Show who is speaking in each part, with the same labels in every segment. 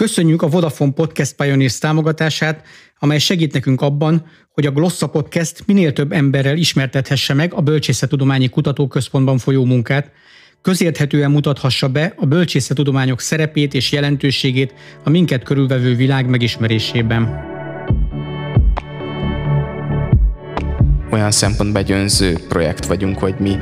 Speaker 1: Köszönjük a Vodafone Podcast Pioneers támogatását, amely segít nekünk abban, hogy a Glossa Podcast minél több emberrel ismertethesse meg a Bölcsészettudományi Kutatóközpontban folyó munkát, közérthetően mutathassa be a bölcsészettudományok szerepét és jelentőségét a minket körülvevő világ megismerésében.
Speaker 2: Olyan szempontból egy önző projekt vagyunk, hogy mi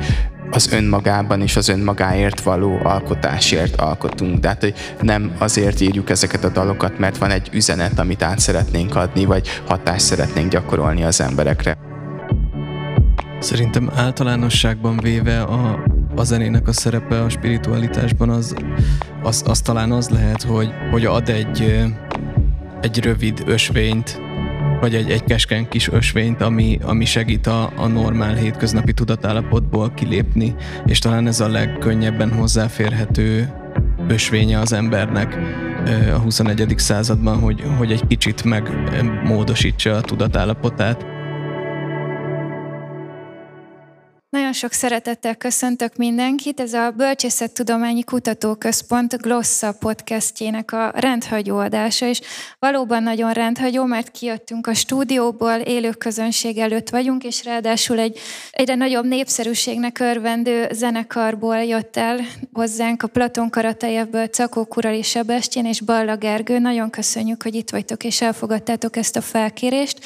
Speaker 2: az önmagában és az önmagáért való alkotásért alkotunk. Tehát, hogy nem azért írjuk ezeket a dalokat, mert van egy üzenet, amit át szeretnénk adni, vagy hatást szeretnénk gyakorolni az emberekre.
Speaker 3: Szerintem általánosságban véve a, a zenének a szerepe a spiritualitásban az, az, az talán az lehet, hogy, hogy ad egy, egy rövid ösvényt vagy egy, egy keskeny kis ösvényt, ami, ami segít a, a normál hétköznapi tudatállapotból kilépni, és talán ez a legkönnyebben hozzáférhető ösvénye az embernek a 21. században, hogy, hogy egy kicsit megmódosítsa a tudatállapotát.
Speaker 4: Nagyon sok szeretettel köszöntök mindenkit. Ez a Bölcsészettudományi Kutatóközpont Glossa podcastjének a rendhagyó adása, és valóban nagyon rendhagyó, mert kijöttünk a stúdióból, élő közönség előtt vagyunk, és ráadásul egy egyre nagyobb népszerűségnek örvendő zenekarból jött el hozzánk a Platon Karatejevből Cakó Kurali Sebestyén és Balla Gergő. Nagyon köszönjük, hogy itt vagytok és elfogadtátok ezt a felkérést.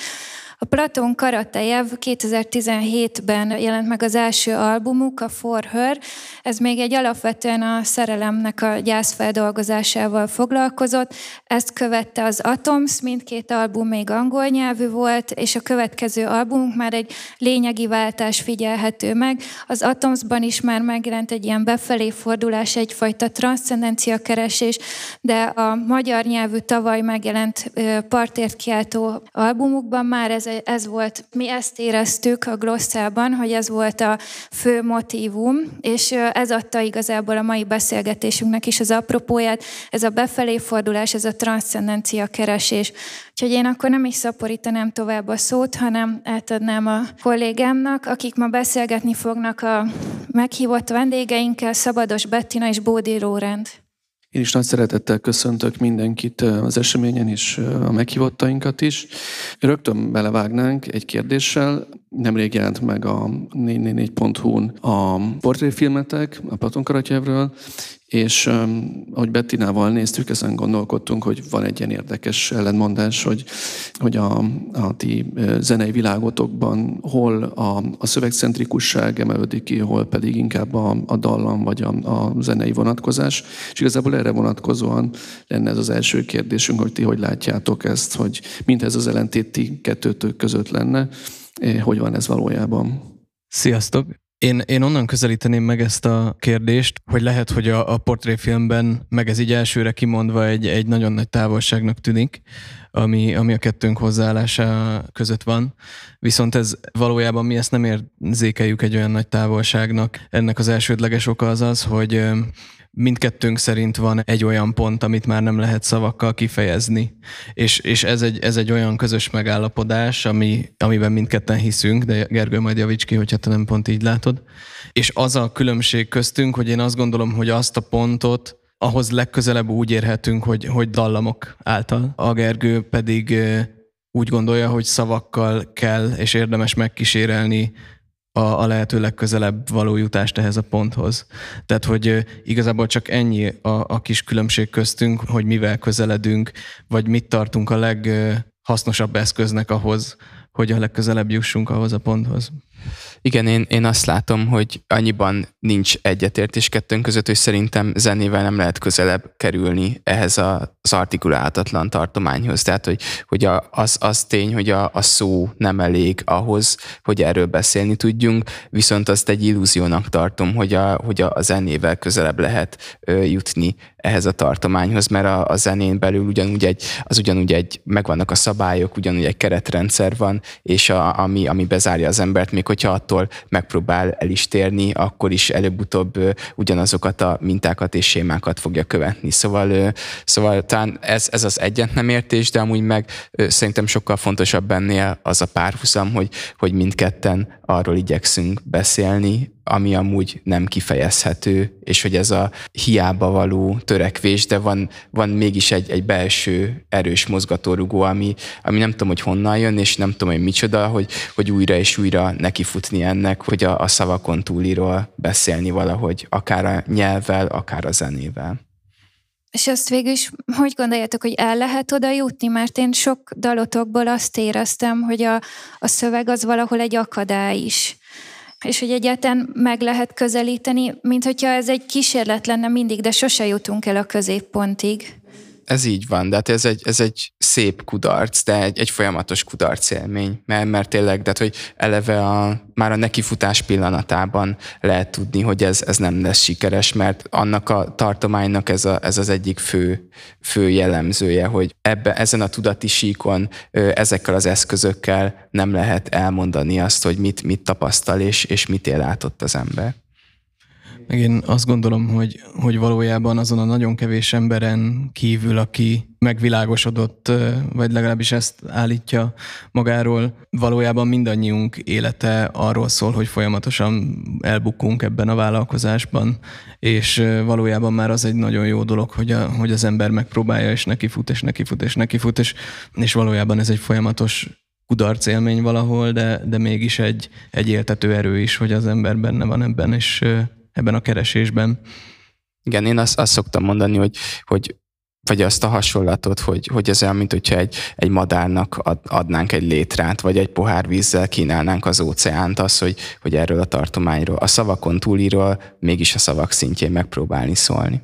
Speaker 4: A Platon Karatejev 2017-ben jelent meg az első albumuk, a For Her. Ez még egy alapvetően a szerelemnek a gyászfeldolgozásával foglalkozott. Ezt követte az Atoms, mindkét album még angol nyelvű volt, és a következő albumunk már egy lényegi váltás figyelhető meg. Az Atomsban is már megjelent egy ilyen befelé fordulás, egyfajta transzcendencia keresés, de a magyar nyelvű tavaly megjelent partért kiáltó albumukban már ez ez volt, mi ezt éreztük a Glosszában, hogy ez volt a fő motívum, és ez adta igazából a mai beszélgetésünknek is az apropóját, ez a befelé fordulás, ez a transzcendencia keresés. Úgyhogy én akkor nem is szaporítanám tovább a szót, hanem átadnám a kollégámnak, akik ma beszélgetni fognak a meghívott vendégeinkkel, Szabados Bettina és Bódi Lórend.
Speaker 5: Én is nagy szeretettel köszöntök mindenkit az eseményen és a meghívottainkat is. Rögtön belevágnánk egy kérdéssel. Nemrég jelent meg a 444.hu-n a portréfilmetek a Platon Karatyevről, és ahogy Bettinával néztük, ezen gondolkodtunk, hogy van egy ilyen érdekes ellentmondás, hogy, hogy a, a ti zenei világotokban hol a, a szövegcentrikusság emelődik ki, hol pedig inkább a, a dallam vagy a, a zenei vonatkozás. És igazából erre vonatkozóan lenne ez az első kérdésünk, hogy ti hogy látjátok ezt, hogy mindez az ellentét ti kettőtök között lenne, hogy van ez valójában?
Speaker 3: Sziasztok! Én, én onnan közelíteném meg ezt a kérdést, hogy lehet, hogy a, a portréfilmben, meg ez így elsőre kimondva egy, egy nagyon nagy távolságnak tűnik, ami, ami a kettőnk hozzáállása között van. Viszont ez valójában mi ezt nem érzékeljük egy olyan nagy távolságnak. Ennek az elsődleges oka az az, hogy mindkettőnk szerint van egy olyan pont, amit már nem lehet szavakkal kifejezni. És, és ez, egy, ez egy olyan közös megállapodás, ami, amiben mindketten hiszünk, de Gergő majd javíts ki, hogyha te nem pont így látod. És az a különbség köztünk, hogy én azt gondolom, hogy azt a pontot, ahhoz legközelebb úgy érhetünk, hogy, hogy dallamok által. A Gergő pedig úgy gondolja, hogy szavakkal kell és érdemes megkísérelni a, a lehető legközelebb való jutást ehhez a ponthoz. Tehát, hogy igazából csak ennyi a, a kis különbség köztünk, hogy mivel közeledünk, vagy mit tartunk a leghasznosabb eszköznek ahhoz, hogy a legközelebb jussunk ahhoz a ponthoz.
Speaker 2: Igen, én, én azt látom, hogy annyiban nincs egyetértés kettőnk között, hogy szerintem zenével nem lehet közelebb kerülni ehhez az artikulálhatatlan tartományhoz. Tehát, hogy, hogy a, az, az tény, hogy a, a szó nem elég ahhoz, hogy erről beszélni tudjunk, viszont azt egy illúziónak tartom, hogy a, hogy a zenével közelebb lehet jutni ehhez a tartományhoz, mert a, a zenén belül ugyanúgy egy, az ugyanúgy egy, megvannak a szabályok, ugyanúgy egy keretrendszer van, és a, ami, ami bezárja az embert, még hogyha attól megpróbál el is térni, akkor is előbb-utóbb ugyanazokat a mintákat és sémákat fogja követni. Szóval, szóval talán ez, ez az egyet nem értés, de amúgy meg szerintem sokkal fontosabb ennél az a párhuzam, hogy, hogy mindketten arról igyekszünk beszélni, ami amúgy nem kifejezhető, és hogy ez a hiába való törekvés, de van, van mégis egy, egy belső erős mozgatórugó, ami, ami nem tudom, hogy honnan jön, és nem tudom, hogy micsoda, hogy, hogy újra és újra nekifutni ennek, hogy a, a szavakon túliról beszélni valahogy, akár a nyelvvel, akár a zenével.
Speaker 4: És azt végül is, hogy gondoljátok, hogy el lehet oda jutni? Mert én sok dalotokból azt éreztem, hogy a, a szöveg az valahol egy akadály is. És hogy egyáltalán meg lehet közelíteni, mint hogyha ez egy kísérlet lenne mindig, de sose jutunk el a középpontig.
Speaker 2: Ez így van, de hát ez egy, ez egy szép kudarc, de egy, egy folyamatos kudarc élmény, mert, mert tényleg, de hát, hogy eleve a, már a nekifutás pillanatában lehet tudni, hogy ez, ez nem lesz sikeres, mert annak a tartománynak ez, a, ez az egyik fő, fő jellemzője, hogy ebbe, ezen a tudati síkon ezekkel az eszközökkel nem lehet elmondani azt, hogy mit, mit tapasztal és, és mit él át ott az ember.
Speaker 3: Én azt gondolom, hogy, hogy valójában azon a nagyon kevés emberen kívül, aki megvilágosodott, vagy legalábbis ezt állítja magáról, valójában mindannyiunk élete arról szól, hogy folyamatosan elbukunk ebben a vállalkozásban, és valójában már az egy nagyon jó dolog, hogy, a, hogy az ember megpróbálja, és neki fut, és neki fut, és neki fut, és, és valójában ez egy folyamatos kudarc élmény valahol, de, de mégis egy, egy éltető erő is, hogy az ember benne van ebben, és ebben a keresésben.
Speaker 2: Igen, én azt, azt szoktam mondani, hogy, hogy vagy azt a hasonlatot, hogy, hogy ez olyan, mint hogyha egy, egy madárnak ad, adnánk egy létrát, vagy egy pohár vízzel kínálnánk az óceánt, az, hogy, hogy erről a tartományról, a szavakon túliról mégis a szavak szintjén megpróbálni szólni.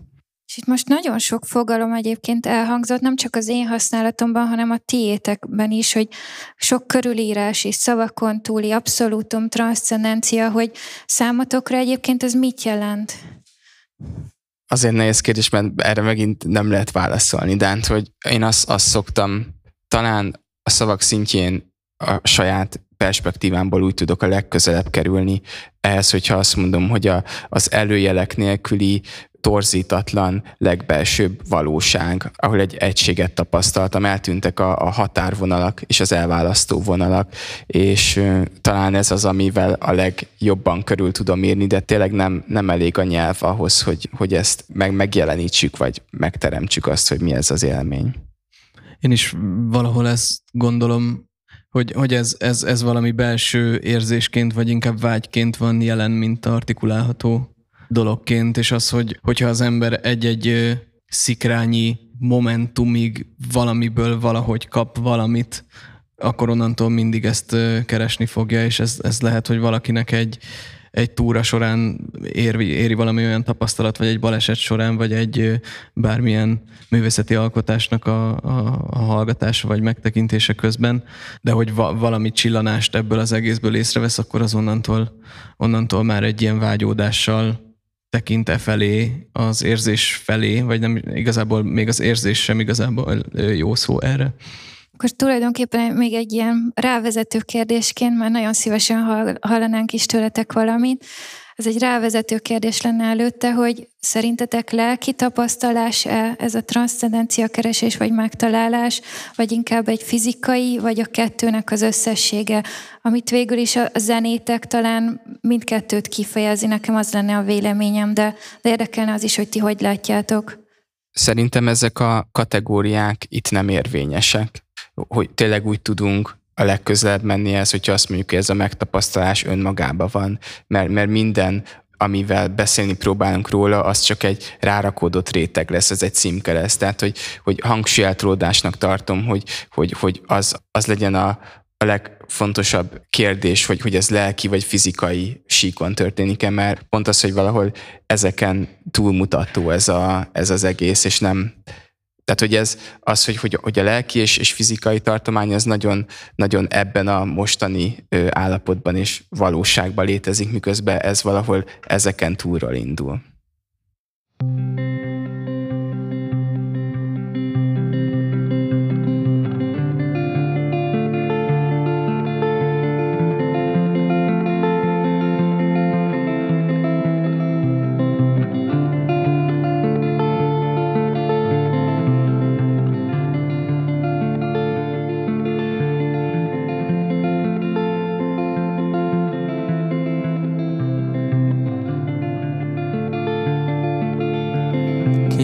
Speaker 4: És itt most nagyon sok fogalom egyébként elhangzott, nem csak az én használatomban, hanem a tiétekben is, hogy sok körülírás és szavakon túli abszolútum, transzcendencia, hogy számotokra egyébként ez mit jelent?
Speaker 2: Azért nehéz kérdés, mert erre megint nem lehet válaszolni, hát, hogy én azt, azt szoktam, talán a szavak szintjén a saját perspektívámból úgy tudok a legközelebb kerülni ehhez, hogyha azt mondom, hogy a, az előjelek nélküli torzítatlan, legbelsőbb valóság, ahol egy egységet tapasztaltam, eltűntek a, a határvonalak és az elválasztó vonalak, és uh, talán ez az, amivel a legjobban körül tudom írni, de tényleg nem, nem elég a nyelv ahhoz, hogy, hogy ezt meg, megjelenítsük, vagy megteremtsük azt, hogy mi ez az élmény.
Speaker 3: Én is valahol ezt gondolom, hogy, hogy ez, ez, ez valami belső érzésként, vagy inkább vágyként van jelen, mint artikulálható dologként, és az, hogy, hogyha az ember egy-egy szikrányi momentumig valamiből valahogy kap valamit, akkor onnantól mindig ezt keresni fogja, és ez, ez lehet, hogy valakinek egy, egy túra során éri, éri valami olyan tapasztalat, vagy egy baleset során, vagy egy bármilyen művészeti alkotásnak a, a, a hallgatása, vagy megtekintése közben, de hogy va, valami csillanást ebből az egészből észrevesz, akkor az onnantól, onnantól már egy ilyen vágyódással tekinte felé, az érzés felé, vagy nem igazából, még az érzés sem igazából jó szó erre.
Speaker 4: Akkor tulajdonképpen még egy ilyen rávezető kérdésként, mert nagyon szívesen hallanánk is tőletek valamit. Ez egy rávezető kérdés lenne előtte, hogy szerintetek lelki tapasztalás-e ez a transzcendencia keresés vagy megtalálás, vagy inkább egy fizikai, vagy a kettőnek az összessége, amit végül is a zenétek talán mindkettőt kifejezi, nekem az lenne a véleményem, de, de érdekelne az is, hogy ti hogy látjátok.
Speaker 2: Szerintem ezek a kategóriák itt nem érvényesek, hogy tényleg úgy tudunk a legközelebb menni ez, hogyha azt mondjuk, hogy ez a megtapasztalás önmagában van, mert, mert minden amivel beszélni próbálunk róla, az csak egy rárakódott réteg lesz, ez egy címke lesz. Tehát, hogy, hogy hangsúlyeltródásnak tartom, hogy, hogy, hogy az, az legyen a, a legfontosabb kérdés, hogy, hogy ez lelki vagy fizikai síkon történik-e, mert pont az, hogy valahol ezeken túlmutató ez, a, ez az egész, és nem, tehát, hogy ez az, hogy, hogy, hogy a lelki és, és fizikai tartomány az nagyon, nagyon ebben a mostani állapotban és valóságban létezik, miközben ez valahol ezeken túlról indul.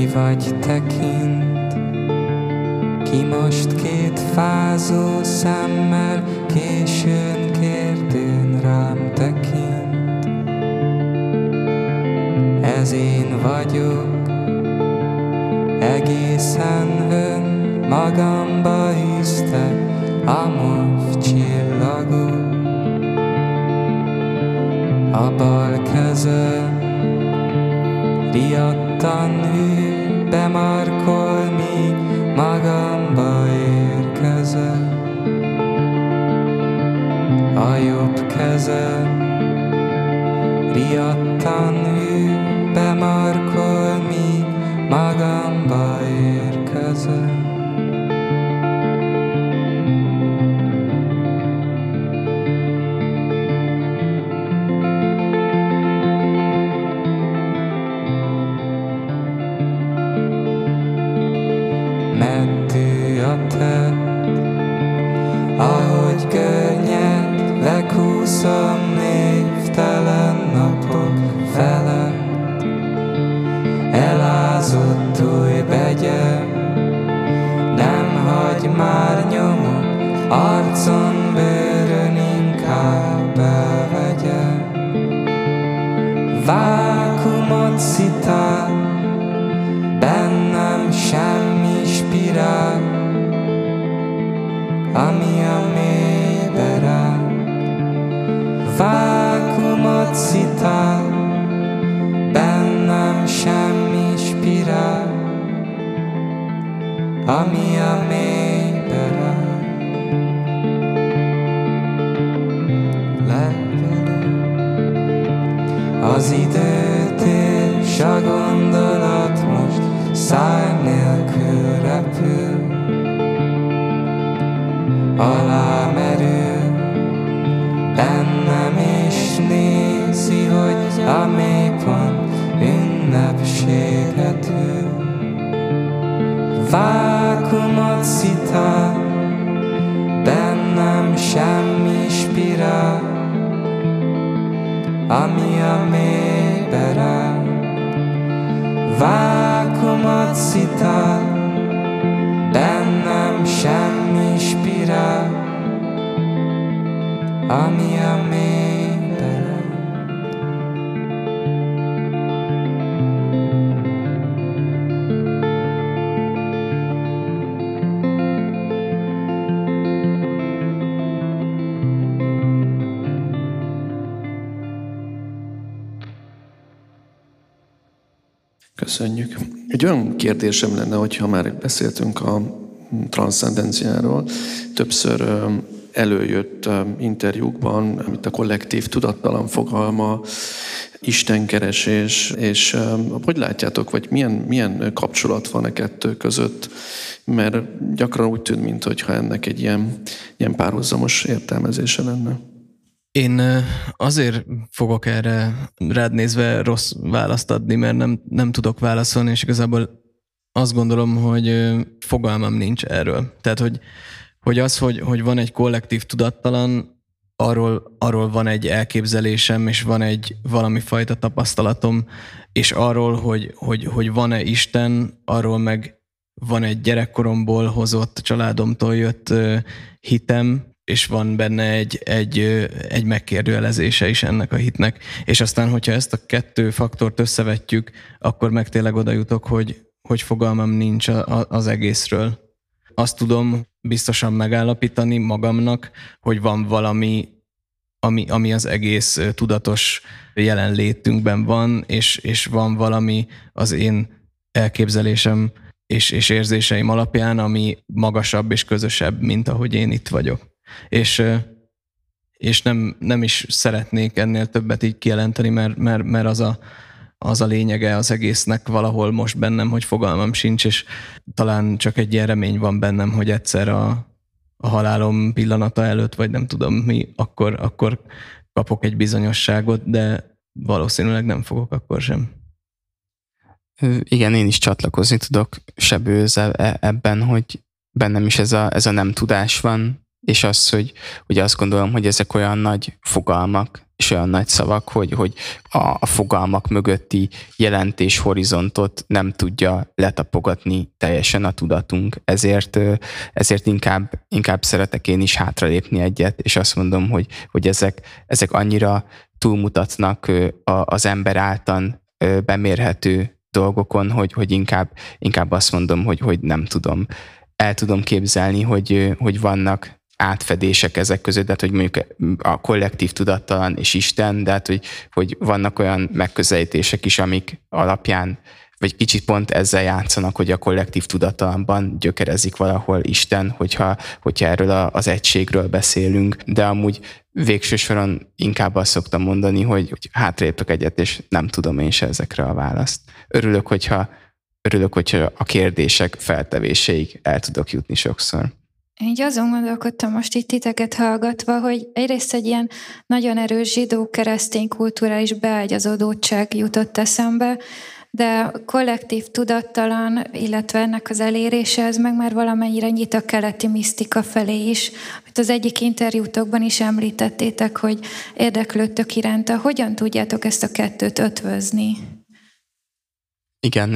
Speaker 6: Vagy tekint, ki most két fázó szemmel későn kérdőn rám tekint. Ez én vagyok, egészen ön magamba hisztek a MOV csillagok. A bal kezem riadtan hű, magamba érkezem. A jobb kezem riadtan ami a mélybe rám. Vákumot szitál, bennem semmi spirál, ami a mélybe
Speaker 5: Köszönjük. Egy olyan kérdésem lenne, hogyha már beszéltünk a transzcendenciáról, többször előjött interjúkban, amit a kollektív tudattalan fogalma, istenkeresés, és hogy látjátok, vagy milyen, milyen kapcsolat van a kettő között, mert gyakran úgy tűnt, mintha ennek egy ilyen, ilyen párhuzamos értelmezése lenne.
Speaker 3: Én azért fogok erre rád nézve rossz választ adni, mert nem, nem tudok válaszolni, és igazából azt gondolom, hogy fogalmam nincs erről. Tehát, hogy, hogy az, hogy, hogy van egy kollektív tudattalan, arról, arról van egy elképzelésem, és van egy valami fajta tapasztalatom, és arról, hogy, hogy, hogy van-e Isten, arról meg van egy gyerekkoromból hozott, családomtól jött hitem, és van benne egy, egy, egy megkérdőjelezése is ennek a hitnek. És aztán, hogyha ezt a kettő faktort összevetjük, akkor meg tényleg oda jutok, hogy, hogy fogalmam nincs a, a, az egészről. Azt tudom biztosan megállapítani magamnak, hogy van valami, ami, ami az egész tudatos jelenlétünkben van, és, és van valami az én elképzelésem és, és érzéseim alapján, ami magasabb és közösebb, mint ahogy én itt vagyok. És, és nem, nem is szeretnék ennél többet így kijelenteni, mert, mert, mert az, a, az a lényege az egésznek valahol most bennem, hogy fogalmam sincs, és talán csak egy ilyen remény van bennem, hogy egyszer a, a halálom pillanata előtt, vagy nem tudom mi, akkor, akkor kapok egy bizonyosságot, de valószínűleg nem fogok akkor sem.
Speaker 2: Igen, én is csatlakozni tudok Sebőz e- ebben, hogy bennem is ez a, ez a nem tudás van, és az, hogy ugye azt gondolom, hogy ezek olyan nagy fogalmak, és olyan nagy szavak, hogy, hogy a, a fogalmak mögötti jelentés horizontot nem tudja letapogatni teljesen a tudatunk. Ezért, ezért inkább, inkább szeretek én is hátralépni egyet, és azt mondom, hogy, hogy ezek, ezek annyira túlmutatnak az ember által bemérhető dolgokon, hogy, hogy inkább, inkább azt mondom, hogy, hogy nem tudom. El tudom képzelni, hogy, hogy vannak átfedések ezek között, tehát hogy mondjuk a kollektív tudattalan és Isten, de hát hogy, hogy vannak olyan megközelítések is, amik alapján vagy kicsit pont ezzel játszanak, hogy a kollektív tudattalanban gyökerezik valahol Isten, hogyha, hogyha erről a, az egységről beszélünk, de amúgy végső soron inkább azt szoktam mondani, hogy, hogy hátrépek egyet, és nem tudom én se ezekre a választ. Örülök, hogyha, örülök, hogyha a kérdések feltevéséig el tudok jutni sokszor.
Speaker 4: Így azon gondolkodtam most itt titeket hallgatva, hogy egyrészt egy ilyen nagyon erős zsidó-keresztény kulturális beágyazódottság jutott eszembe, de kollektív tudattalan, illetve ennek az elérése, ez meg már valamennyire nyit a keleti misztika felé is. Amit az egyik interjútokban is említettétek, hogy érdeklődtök iránta. Hogyan tudjátok ezt a kettőt ötvözni?
Speaker 2: Igen,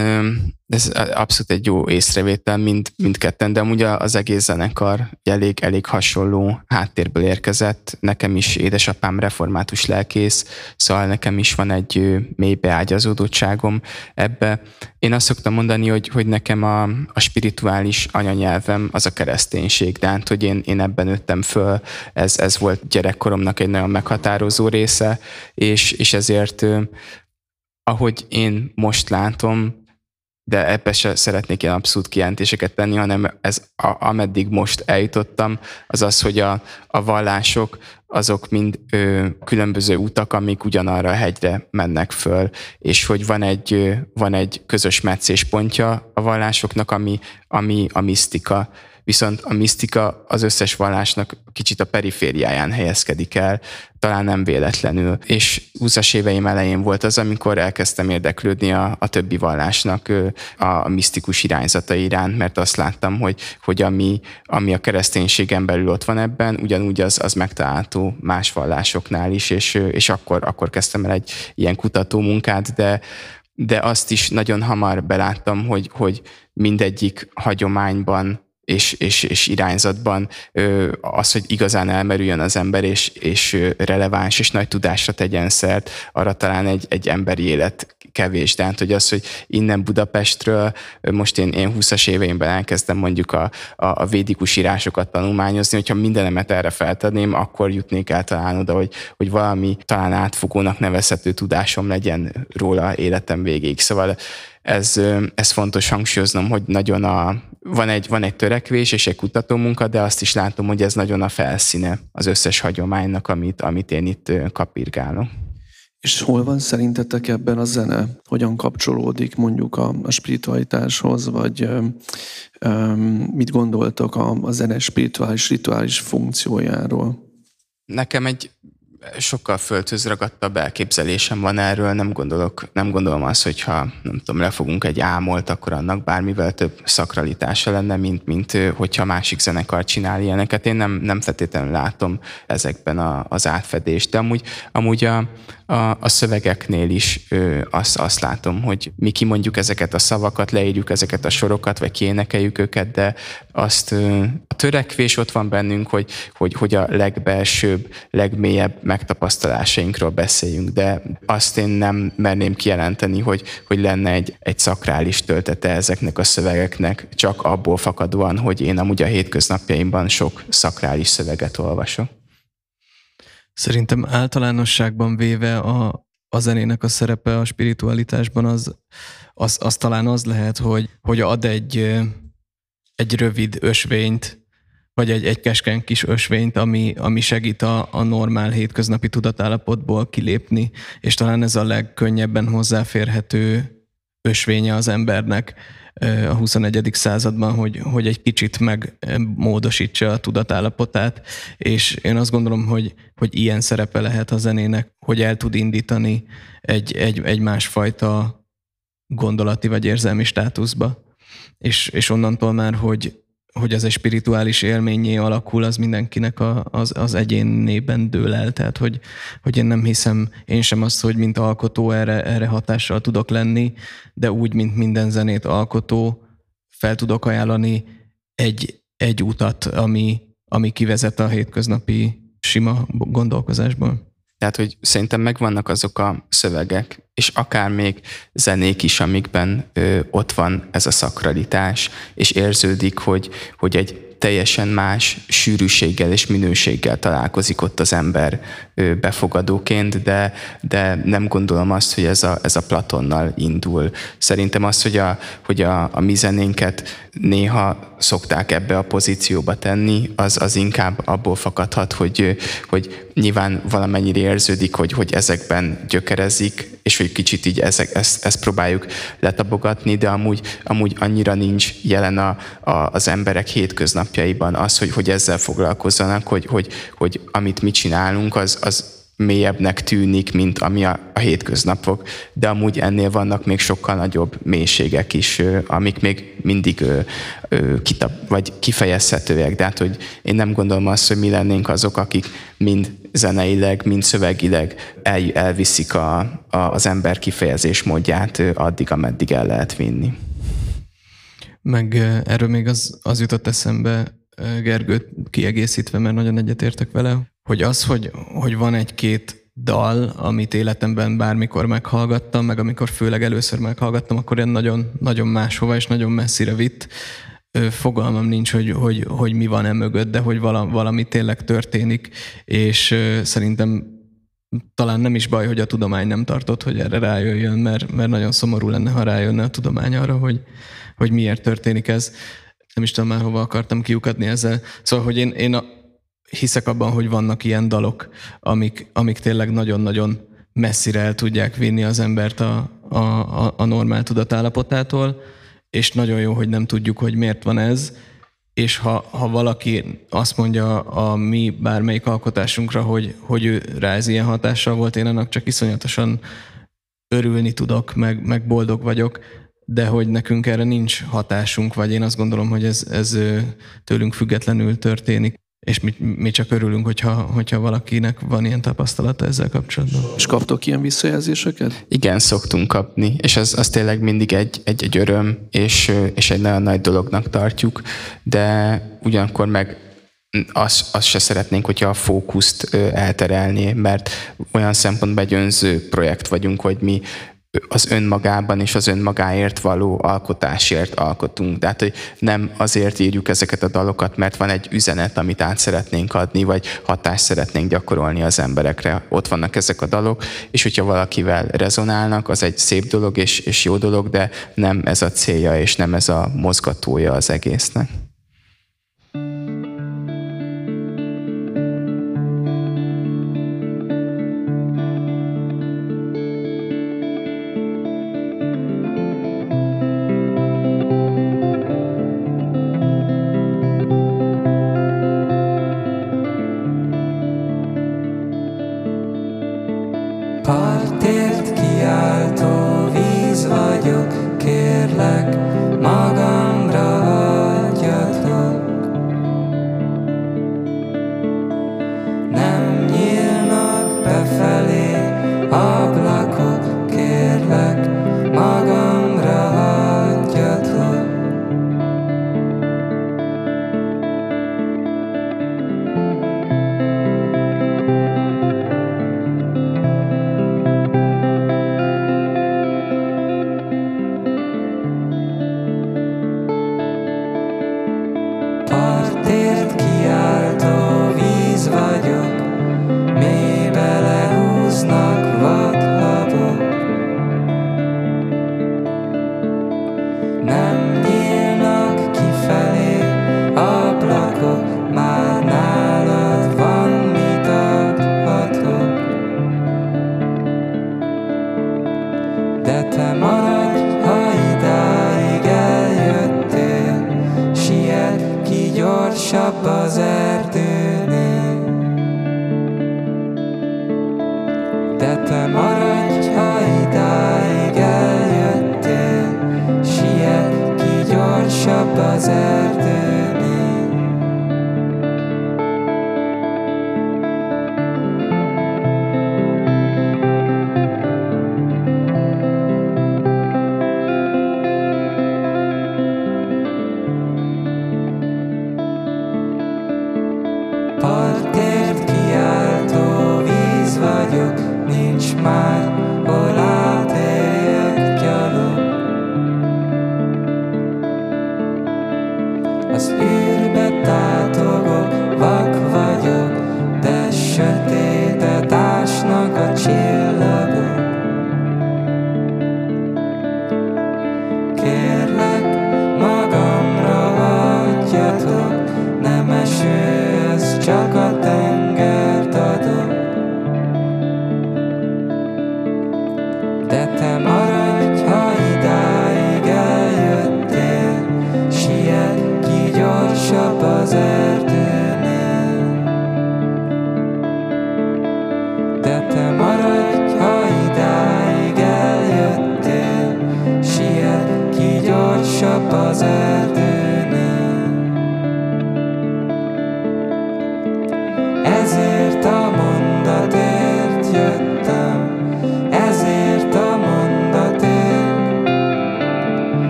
Speaker 2: ez abszolút egy jó észrevétel mind, mindketten, de amúgy az egész zenekar elég, elég hasonló háttérből érkezett. Nekem is édesapám református lelkész, szóval nekem is van egy mély beágyazódottságom ebbe. Én azt szoktam mondani, hogy, hogy nekem a, a spirituális anyanyelvem az a kereszténység, de hát, hogy én, én ebben nőttem föl, ez, ez volt gyerekkoromnak egy nagyon meghatározó része, és, és ezért ahogy én most látom, de ebbe se szeretnék ilyen abszolút kijelentéseket tenni, hanem ez, a, ameddig most eljutottam, az az, hogy a, a vallások azok mind ö, különböző utak, amik ugyanarra a hegyre mennek föl, és hogy van egy, ö, van egy közös meccéspontja a vallásoknak, ami, ami a misztika, viszont a misztika az összes vallásnak kicsit a perifériáján helyezkedik el, talán nem véletlenül. És 20-as éveim elején volt az, amikor elkezdtem érdeklődni a, a többi vallásnak a, a misztikus irányzata iránt, mert azt láttam, hogy, hogy ami, ami a kereszténységen belül ott van ebben, ugyanúgy az, az megtalálható más vallásoknál is, és, és akkor, akkor kezdtem el egy ilyen kutató munkát, de de azt is nagyon hamar beláttam, hogy, hogy mindegyik hagyományban és, és, és irányzatban az, hogy igazán elmerüljön az ember, és, és releváns és nagy tudásra tegyen szert, arra talán egy, egy emberi élet kevés. De hát, hogy az, hogy innen Budapestről, most én, én 20-as éveimben elkezdtem mondjuk a, a, a védikus írásokat tanulmányozni, hogyha mindenemet erre feltenném, akkor jutnék el talán oda, hogy, hogy valami talán átfogónak nevezhető tudásom legyen róla életem végéig. Szóval ez, ez fontos hangsúlyoznom, hogy nagyon a, van, egy, van egy törekvés és egy kutatómunka, de azt is látom, hogy ez nagyon a felszíne az összes hagyománynak, amit, amit én itt kapirgálok.
Speaker 5: És hol van szerintetek ebben a zene? Hogyan kapcsolódik mondjuk a, a spiritualitáshoz, vagy öm, mit gondoltok a, a zene spirituális, rituális funkciójáról?
Speaker 2: Nekem egy sokkal földhöz ragadtabb elképzelésem van erről, nem gondolok, nem gondolom azt, hogyha nem tudom, lefogunk egy ámolt, akkor annak bármivel több szakralitása lenne, mint, mint hogyha másik zenekar csinál ilyeneket. Én nem, nem feltétlenül látom ezekben a, az átfedést, de amúgy, amúgy a, a, a szövegeknél is ö, azt, azt látom, hogy mi kimondjuk ezeket a szavakat, leírjuk ezeket a sorokat, vagy kiénekeljük őket, de azt ö, a törekvés ott van bennünk, hogy, hogy, hogy a legbelsőbb, legmélyebb megtapasztalásainkról beszéljünk, de azt én nem merném kijelenteni, hogy, hogy lenne egy, egy szakrális töltete ezeknek a szövegeknek, csak abból fakadóan, hogy én amúgy a hétköznapjaimban sok szakrális szöveget olvasok.
Speaker 3: Szerintem általánosságban véve a, a zenének a szerepe a spiritualitásban az, az, az talán az lehet, hogy, hogy ad egy, egy rövid ösvényt, vagy egy, egy keskeny kis ösvényt, ami, ami segít a, a normál hétköznapi tudatállapotból kilépni, és talán ez a legkönnyebben hozzáférhető ösvénye az embernek a 21. században, hogy, hogy egy kicsit megmódosítsa a tudatállapotát, és én azt gondolom, hogy, hogy ilyen szerepe lehet a zenének, hogy el tud indítani egy, egy, egy másfajta gondolati vagy érzelmi státuszba. És, és onnantól már, hogy, hogy ez egy spirituális élményé alakul, az mindenkinek a, az, az egyénében dől el. Tehát, hogy, hogy én nem hiszem én sem azt, hogy mint alkotó erre, erre hatással tudok lenni, de úgy, mint minden zenét alkotó, fel tudok ajánlani egy, egy utat, ami, ami kivezet a hétköznapi sima gondolkozásból.
Speaker 2: Tehát, hogy szerintem megvannak azok a szövegek, és akár még zenék is, amikben ö, ott van ez a szakralitás, és érződik, hogy, hogy egy teljesen más sűrűséggel és minőséggel találkozik ott az ember befogadóként, de, de nem gondolom azt, hogy ez a, ez a Platonnal indul. Szerintem az, hogy a, hogy a, a mi zenénket néha szokták ebbe a pozícióba tenni, az, az inkább abból fakadhat, hogy, hogy nyilván valamennyire érződik, hogy, hogy ezekben gyökerezik, és hogy kicsit így ezek, ezt, ezt próbáljuk letabogatni, de amúgy, amúgy annyira nincs jelen a, a, az emberek hétköznapjaiban az, hogy, hogy ezzel foglalkozzanak, hogy, hogy, hogy amit mi csinálunk, az, az mélyebbnek tűnik, mint ami a, a hétköznapok, de amúgy ennél vannak még sokkal nagyobb mélységek is, amik még mindig kitap, vagy kifejezhetőek, de hát, hogy én nem gondolom azt, hogy mi lennénk azok, akik mind zeneileg, mind szövegileg el, elviszik a, a, az ember kifejezés módját addig, ameddig el lehet vinni.
Speaker 3: Meg erről még az, az jutott eszembe, Gergőt kiegészítve, mert nagyon egyetértek vele, hogy az, hogy, hogy van egy-két dal, amit életemben bármikor meghallgattam, meg amikor főleg először meghallgattam, akkor ilyen nagyon, nagyon máshova és nagyon messzire vitt. Fogalmam nincs, hogy, hogy, hogy mi van e mögött, de hogy valami tényleg történik, és szerintem talán nem is baj, hogy a tudomány nem tartott, hogy erre rájöjjön, mert, mert nagyon szomorú lenne, ha rájönne a tudomány arra, hogy, hogy miért történik ez. Nem is tudom már, hova akartam kiukadni ezzel. Szóval, hogy én, én a, hiszek abban, hogy vannak ilyen dalok, amik, amik tényleg nagyon-nagyon messzire el tudják vinni az embert a, a, a, normál tudatállapotától, és nagyon jó, hogy nem tudjuk, hogy miért van ez, és ha, ha valaki azt mondja a mi bármelyik alkotásunkra, hogy, hogy ő rá ez ilyen hatással volt, én annak csak iszonyatosan örülni tudok, meg, meg boldog vagyok, de hogy nekünk erre nincs hatásunk, vagy én azt gondolom, hogy ez, ez tőlünk függetlenül történik és mi, mi csak örülünk, hogyha, hogyha valakinek van ilyen tapasztalata ezzel kapcsolatban.
Speaker 5: És kaptok ilyen visszajelzéseket?
Speaker 2: Igen, szoktunk kapni, és az, az tényleg mindig egy, egy, egy öröm, és, és egy nagyon nagy dolognak tartjuk, de ugyanakkor meg azt, azt se szeretnénk, hogyha a fókuszt elterelni, mert olyan szempontból egy önző projekt vagyunk, hogy mi az önmagában és az önmagáért való alkotásért alkotunk. Tehát, hogy nem azért írjuk ezeket a dalokat, mert van egy üzenet, amit át szeretnénk adni, vagy hatást szeretnénk gyakorolni az emberekre. Ott vannak ezek a dalok, és hogyha valakivel rezonálnak, az egy szép dolog és, és jó dolog, de nem ez a célja, és nem ez a mozgatója az egésznek.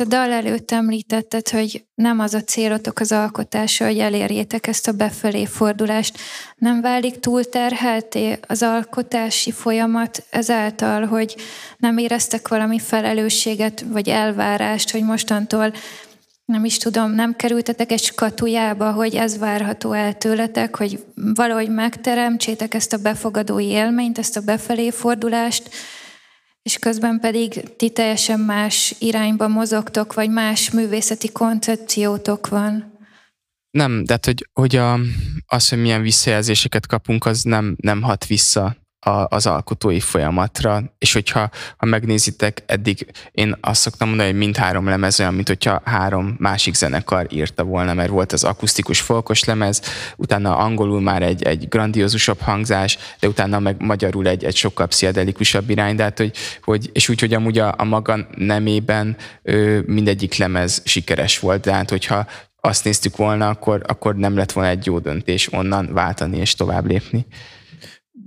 Speaker 4: Itt a dal előtt említetted, hogy nem az a célotok az alkotása, hogy elérjétek ezt a befelé fordulást. Nem válik túlterhelté az alkotási folyamat ezáltal, hogy nem éreztek valami felelősséget vagy elvárást, hogy mostantól nem is tudom, nem kerültetek egy skatujába, hogy ez várható el tőletek, hogy valahogy megteremtsétek ezt a befogadó élményt, ezt a befelé fordulást, és közben pedig ti teljesen más irányba mozogtok, vagy más művészeti koncepciótok van.
Speaker 2: Nem, de hát, hogy, hogy a, az, hogy milyen visszajelzéseket kapunk, az nem, nem hat vissza a, az alkotói folyamatra, és hogyha ha megnézitek, eddig én azt szoktam mondani, hogy mindhárom lemez olyan, mint hogyha három másik zenekar írta volna, mert volt az akusztikus folkos lemez, utána angolul már egy, egy grandiózusabb hangzás, de utána meg magyarul egy, egy sokkal pszichedelikusabb irány, de hát, hogy, hogy, és úgy, hogy amúgy a, a maga nemében ő, mindegyik lemez sikeres volt, de hát hogyha azt néztük volna, akkor, akkor nem lett volna egy jó döntés onnan váltani és tovább lépni.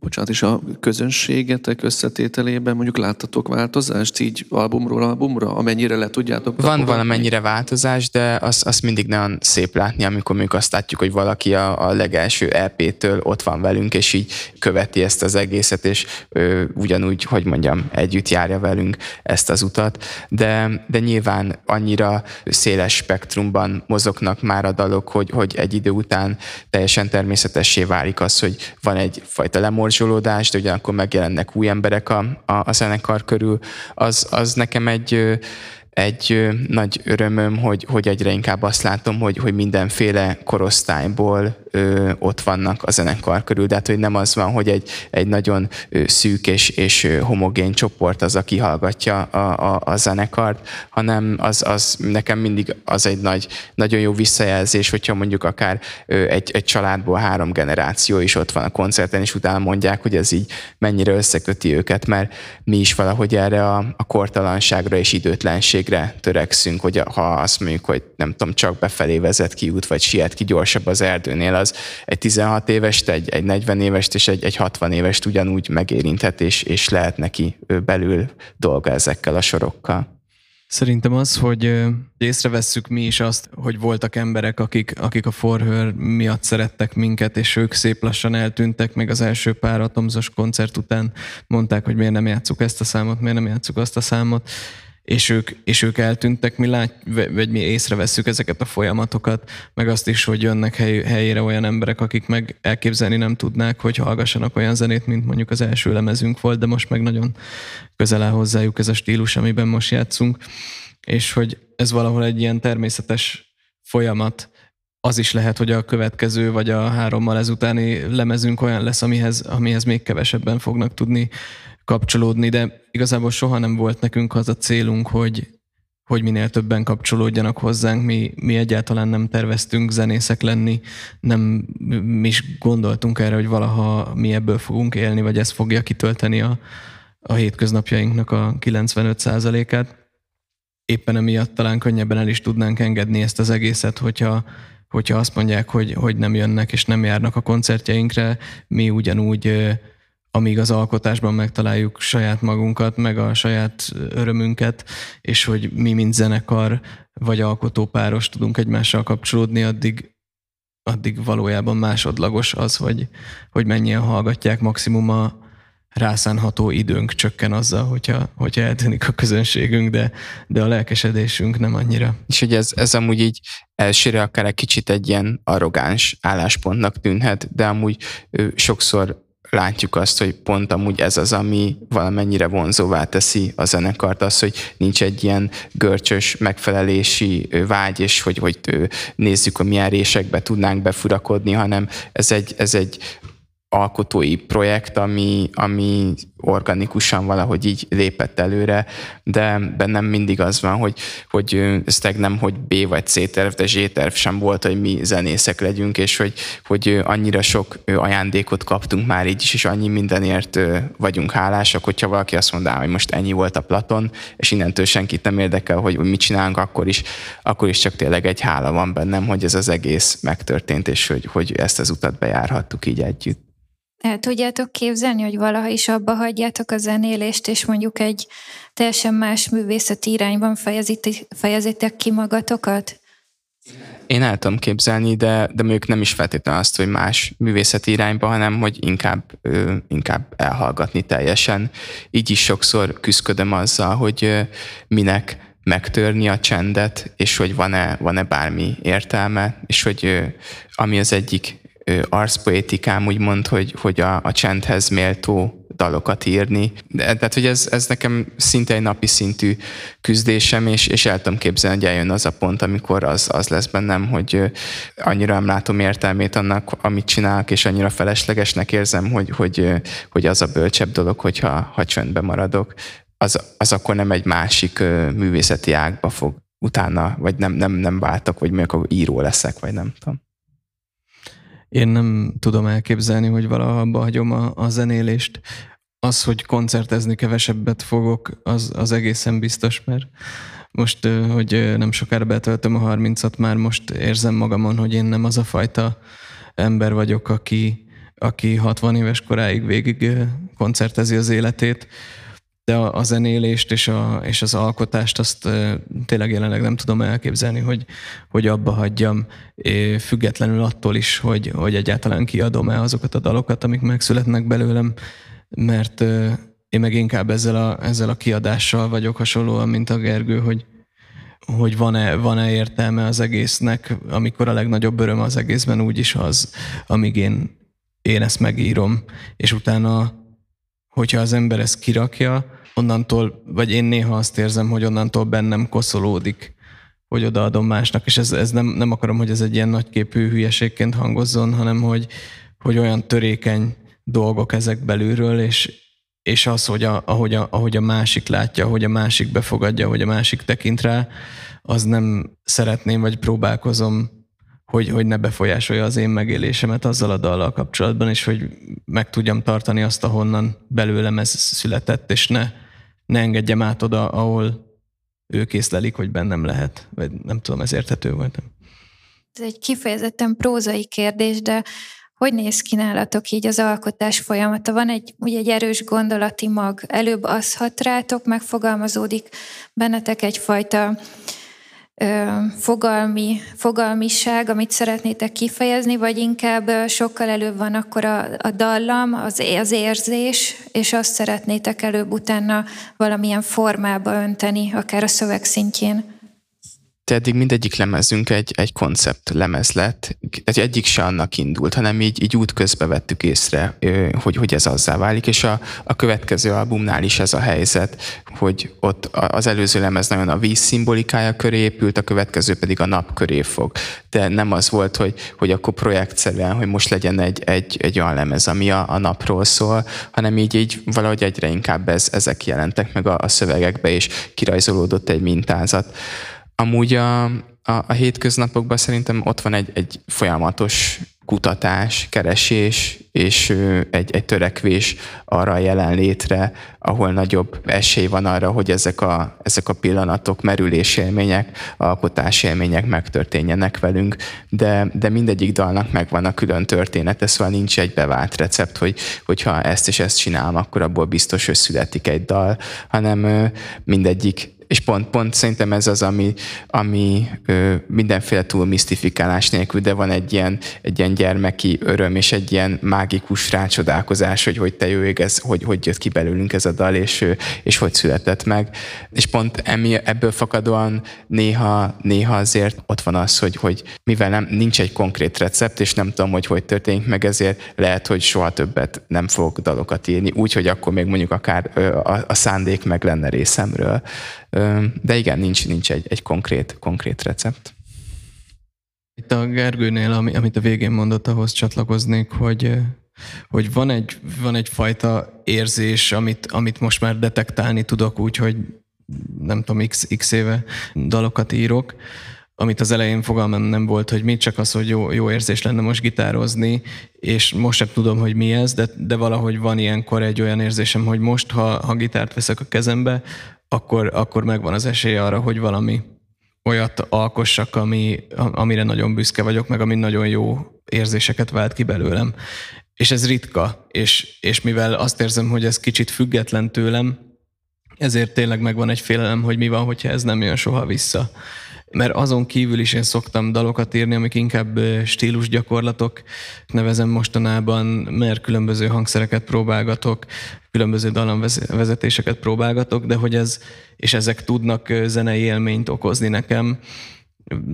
Speaker 5: Bocsánat, és a közönségetek összetételében mondjuk láttatok változást így albumról albumra, amennyire le tudjátok?
Speaker 2: Van
Speaker 5: tapogatni?
Speaker 2: valamennyire változás, de az, az mindig nagyon szép látni, amikor mondjuk azt látjuk, hogy valaki a, a legelső EP-től ott van velünk, és így követi ezt az egészet, és ö, ugyanúgy, hogy mondjam, együtt járja velünk ezt az utat, de, de nyilván annyira széles spektrumban mozognak már a dalok, hogy, hogy egy idő után teljesen természetessé válik az, hogy van egyfajta lemorzsolódás, de ugyanakkor megjelennek új emberek a, a, a zenekar körül, az, az nekem egy egy nagy örömöm, hogy, hogy egyre inkább azt látom, hogy, hogy mindenféle korosztályból ö, ott vannak a zenekar körül, de hát, hogy nem az van, hogy egy, egy nagyon szűk és, és homogén csoport az, aki hallgatja a, a, a zenekart, hanem az, az nekem mindig az egy nagy, nagyon jó visszajelzés, hogyha mondjuk akár egy, egy családból három generáció is ott van a koncerten, és utána mondják, hogy ez így mennyire összeköti őket, mert mi is valahogy erre a, a kortalanságra és időtlenségre törekszünk, hogy ha azt mondjuk, hogy nem tudom, csak befelé vezet ki út, vagy siet ki gyorsabb az erdőnél, az egy 16 évest, egy, egy 40 évest és egy, egy 60 évest ugyanúgy megérinthet, és, és lehet neki belül dolga ezekkel a sorokkal.
Speaker 3: Szerintem az, hogy észrevesszük mi is azt, hogy voltak emberek, akik, akik a forhőr miatt szerettek minket, és ők szép lassan eltűntek, még az első pár atomzos koncert után mondták, hogy miért nem játszuk ezt a számot, miért nem játszuk azt a számot, és ők, és ők eltűntek, mi lát, vagy mi észrevesszük ezeket a folyamatokat, meg azt is, hogy jönnek hely, helyére olyan emberek, akik meg elképzelni nem tudnák, hogy hallgassanak olyan zenét, mint mondjuk az első lemezünk volt, de most meg nagyon közel áll hozzájuk ez a stílus, amiben most játszunk, és hogy ez valahol egy ilyen természetes folyamat, az is lehet, hogy a következő vagy a hárommal ezutáni lemezünk olyan lesz, amihez, amihez még kevesebben fognak tudni kapcsolódni, de igazából soha nem volt nekünk az a célunk, hogy hogy minél többen kapcsolódjanak hozzánk. Mi, mi egyáltalán nem terveztünk zenészek lenni, nem mi is gondoltunk erre, hogy valaha mi ebből fogunk élni, vagy ez fogja kitölteni a, a hétköznapjainknak a 95%-át. Éppen emiatt talán könnyebben el is tudnánk engedni ezt az egészet, hogyha, hogyha azt mondják, hogy, hogy nem jönnek és nem járnak a koncertjeinkre, mi ugyanúgy amíg az alkotásban megtaláljuk saját magunkat, meg a saját örömünket, és hogy mi, mint zenekar vagy alkotópáros tudunk egymással kapcsolódni, addig, addig valójában másodlagos az, hogy, hogy mennyien hallgatják maximum a rászánható időnk csökken azzal, hogyha, hogyha eltűnik a közönségünk, de, de a lelkesedésünk nem annyira.
Speaker 2: És hogy ez, ez amúgy így elsőre akár egy kicsit egy ilyen arrogáns álláspontnak tűnhet, de amúgy sokszor látjuk azt, hogy pont amúgy ez az, ami valamennyire vonzóvá teszi a zenekart, az, hogy nincs egy ilyen görcsös megfelelési vágy, és hogy, hogy nézzük, hogy milyen résekbe tudnánk befurakodni, hanem ez egy, ez egy alkotói projekt, ami, ami organikusan valahogy így lépett előre, de bennem mindig az van, hogy, hogy ez nem, hogy B vagy C terv, de Z terv sem volt, hogy mi zenészek legyünk, és hogy, hogy annyira sok ajándékot kaptunk már így is, és annyi mindenért vagyunk hálásak, hogyha valaki azt mondaná, hogy most ennyi volt a Platon, és innentől senkit nem érdekel, hogy mit csinálunk, akkor is, akkor is csak tényleg egy hála van bennem, hogy ez az egész megtörtént, és hogy, hogy ezt az utat bejárhattuk így együtt.
Speaker 4: El tudjátok képzelni, hogy valaha is abba hagyjátok a zenélést, és mondjuk egy teljesen más művészeti irányban fejezitek ki magatokat?
Speaker 2: Én el tudom képzelni, de, de mondjuk nem is feltétlenül azt, hogy más művészeti irányba, hanem hogy inkább, inkább elhallgatni teljesen. Így is sokszor küzdködöm azzal, hogy minek megtörni a csendet, és hogy van-e, van-e bármi értelme, és hogy ami az egyik arszpoétikám úgymond, hogy, hogy a, a csendhez méltó dalokat írni. De, tehát, hogy ez, ez nekem szinte egy napi szintű küzdésem, és, és el tudom képzelni, hogy eljön az a pont, amikor az, az lesz bennem, hogy annyira nem látom értelmét annak, amit csinálok, és annyira feleslegesnek érzem, hogy, hogy, hogy az a bölcsebb dolog, hogyha ha csöndbe maradok, az, az akkor nem egy másik művészeti ágba fog utána, vagy nem, nem, nem váltok, vagy akkor író leszek, vagy nem tudom.
Speaker 3: Én nem tudom elképzelni, hogy valaha abba hagyom a, a zenélést. Az, hogy koncertezni kevesebbet fogok, az, az egészen biztos, mert most, hogy nem sokára betöltöm a 30-at, már most érzem magamon, hogy én nem az a fajta ember vagyok, aki, aki 60 éves koráig végig koncertezi az életét de a, a zenélést és, a, és az alkotást azt tényleg jelenleg nem tudom elképzelni, hogy, hogy abba hagyjam, függetlenül attól is, hogy, hogy egyáltalán kiadom-e azokat a dalokat, amik megszületnek belőlem, mert én meg inkább ezzel a, ezzel a kiadással vagyok hasonlóan, mint a Gergő, hogy, hogy van-e, van-e értelme az egésznek, amikor a legnagyobb öröm az egészben úgyis az, amíg én, én ezt megírom, és utána hogyha az ember ezt kirakja, onnantól, vagy én néha azt érzem, hogy onnantól bennem koszolódik, hogy odaadom másnak, és ez, ez nem, nem akarom, hogy ez egy ilyen nagyképű hülyeségként hangozzon, hanem hogy, hogy olyan törékeny dolgok ezek belülről, és, és az, hogy a, ahogy, a, ahogy a másik látja, ahogy a másik befogadja, ahogy a másik tekint rá, az nem szeretném, vagy próbálkozom hogy, hogy ne befolyásolja az én megélésemet azzal a dallal kapcsolatban, és hogy meg tudjam tartani azt, ahonnan belőlem ez született, és ne, ne engedjem át oda, ahol ő készlelik, hogy bennem lehet. Vagy nem tudom, ez érthető volt.
Speaker 4: Ez egy kifejezetten prózai kérdés, de hogy néz ki nálatok így az alkotás folyamata? Van egy, ugye egy erős gondolati mag, előbb az hat rátok, megfogalmazódik bennetek egyfajta fogalmi, fogalmiság, amit szeretnétek kifejezni, vagy inkább sokkal előbb van akkor a, a dallam, az, az érzés, és azt szeretnétek előbb-utána valamilyen formába önteni, akár a szöveg szintjén?
Speaker 2: Te eddig mindegyik lemezünk egy, egy koncept lemez lett, tehát egyik se annak indult, hanem így, így út közbe vettük észre, hogy, hogy ez azzá válik, és a, a következő albumnál is ez a helyzet, hogy ott az előző lemez nagyon a víz szimbolikája köré épült, a következő pedig a nap köré fog. De nem az volt, hogy, hogy akkor projektszerűen, hogy most legyen egy, egy, egy olyan lemez, ami a, a napról szól, hanem így, így valahogy egyre inkább ez, ezek jelentek meg a, a szövegekbe, és kirajzolódott egy mintázat. Amúgy a, a, a hétköznapokban szerintem ott van egy, egy folyamatos kutatás, keresés és egy, egy törekvés arra a jelenlétre, ahol nagyobb esély van arra, hogy ezek a, ezek a pillanatok, merülésélmények, alkotásélmények megtörténjenek velünk, de, de mindegyik dalnak megvan a külön története, szóval nincs egy bevált recept, hogy, hogyha ezt és ezt csinálom, akkor abból biztos, hogy születik egy dal, hanem mindegyik és pont, pont szerintem ez az, ami, ami ö, mindenféle túl misztifikálás nélkül, de van egy ilyen, egy ilyen gyermeki öröm, és egy ilyen mágikus rácsodálkozás, hogy hogy te ég, ez, hogy, hogy jött ki belőlünk ez a dal, és, és hogy született meg. És pont emi, ebből fakadóan néha, néha azért ott van az, hogy, hogy mivel nem, nincs egy konkrét recept, és nem tudom, hogy hogy történik meg, ezért lehet, hogy soha többet nem fogok dalokat írni, úgyhogy akkor még mondjuk akár a, a szándék meg lenne részemről. De igen, nincs, nincs egy, egy konkrét, konkrét recept.
Speaker 3: Itt a Gergőnél, amit a végén mondott, ahhoz csatlakoznék, hogy, hogy van, egy, van egyfajta érzés, amit, amit most már detektálni tudok úgy, hogy nem tudom, x, x éve dalokat írok, amit az elején fogalmam nem volt, hogy mi csak az, hogy jó, jó érzés lenne most gitározni, és most sem tudom, hogy mi ez, de, de valahogy van ilyenkor egy olyan érzésem, hogy most, ha, ha gitárt veszek a kezembe, akkor, akkor megvan az esély arra, hogy valami olyat alkossak, ami, amire nagyon büszke vagyok, meg ami nagyon jó érzéseket vált ki belőlem. És ez ritka, és, és mivel azt érzem, hogy ez kicsit független tőlem, ezért tényleg megvan egy félelem, hogy mi van, hogyha ez nem jön soha vissza mert azon kívül is én szoktam dalokat írni, amik inkább stílusgyakorlatok, nevezem mostanában, mert különböző hangszereket próbálgatok, különböző dallamvezetéseket próbálgatok, de hogy ez, és ezek tudnak zenei élményt okozni nekem,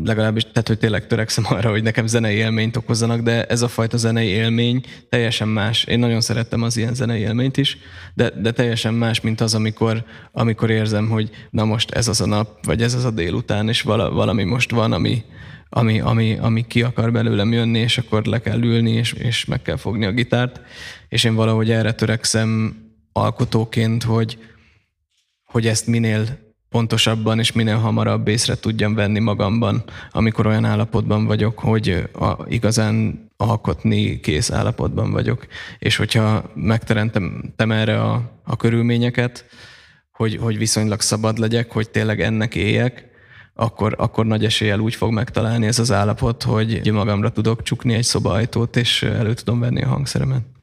Speaker 3: legalábbis, tehát hogy tényleg törekszem arra, hogy nekem zenei élményt okozzanak, de ez a fajta zenei élmény teljesen más. Én nagyon szerettem az ilyen zenei élményt is, de, de teljesen más, mint az, amikor, amikor érzem, hogy na most ez az a nap, vagy ez az a délután, és vala, valami most van, ami, ami, ami, ami ki akar belőlem jönni, és akkor le kell ülni, és, és meg kell fogni a gitárt, és én valahogy erre törekszem alkotóként, hogy, hogy ezt minél pontosabban és minél hamarabb észre tudjam venni magamban, amikor olyan állapotban vagyok, hogy a, igazán alkotni kész állapotban vagyok. És hogyha megteremtem erre a, a körülményeket, hogy, hogy viszonylag szabad legyek, hogy tényleg ennek éljek, akkor, akkor nagy eséllyel úgy fog megtalálni ez az állapot, hogy magamra tudok csukni egy szobaajtót, és elő tudom venni a hangszeremet.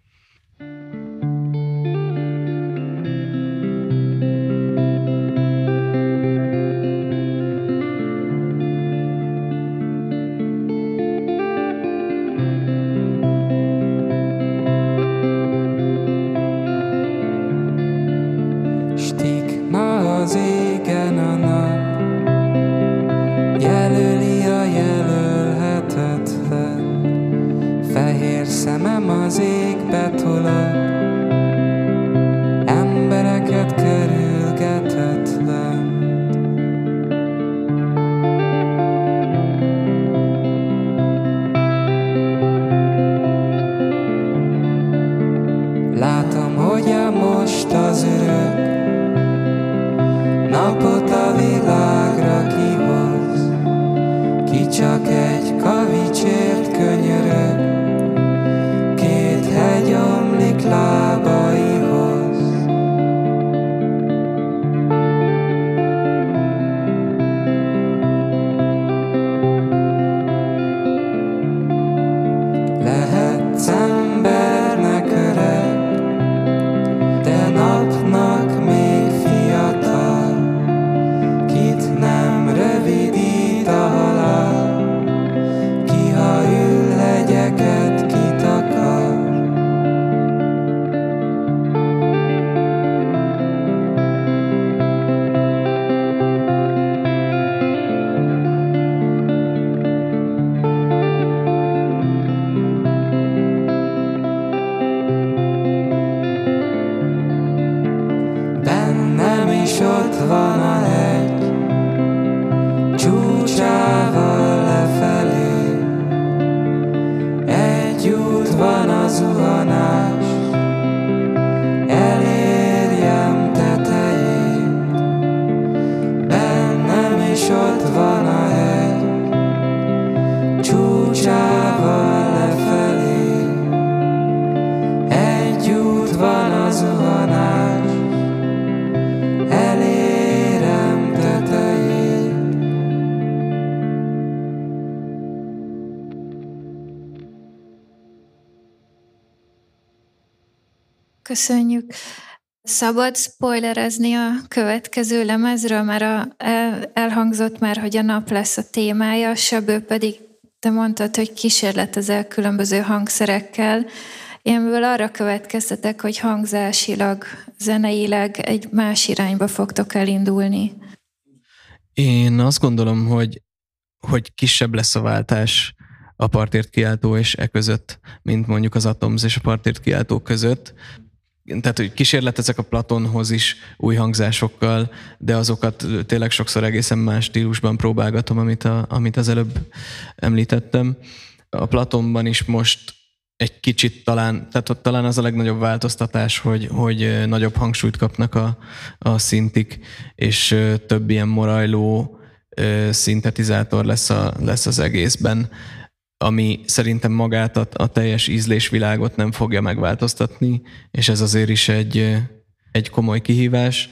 Speaker 4: Köszönjük. Szabad spoilerezni a következő lemezről, mert a, el, elhangzott már, hogy a nap lesz a témája, Söbő pedig te mondtad, hogy kísérletezel különböző hangszerekkel. Énből arra következtetek, hogy hangzásilag, zeneileg egy más irányba fogtok elindulni.
Speaker 3: Én azt gondolom, hogy, hogy kisebb lesz a váltás a partért kiáltó és e között, mint mondjuk az Atoms és a partért kiáltó között. Tehát, hogy kísérletezek a Platonhoz is új hangzásokkal, de azokat tényleg sokszor egészen más stílusban próbálgatom, amit, a, amit az előbb említettem. A Platonban is most egy kicsit talán, tehát ott talán az a legnagyobb változtatás, hogy, hogy nagyobb hangsúlyt kapnak a, a szintik, és több ilyen morajló szintetizátor lesz, a, lesz az egészben, ami szerintem magát a, a teljes ízlésvilágot nem fogja megváltoztatni, és ez azért is egy, egy komoly kihívás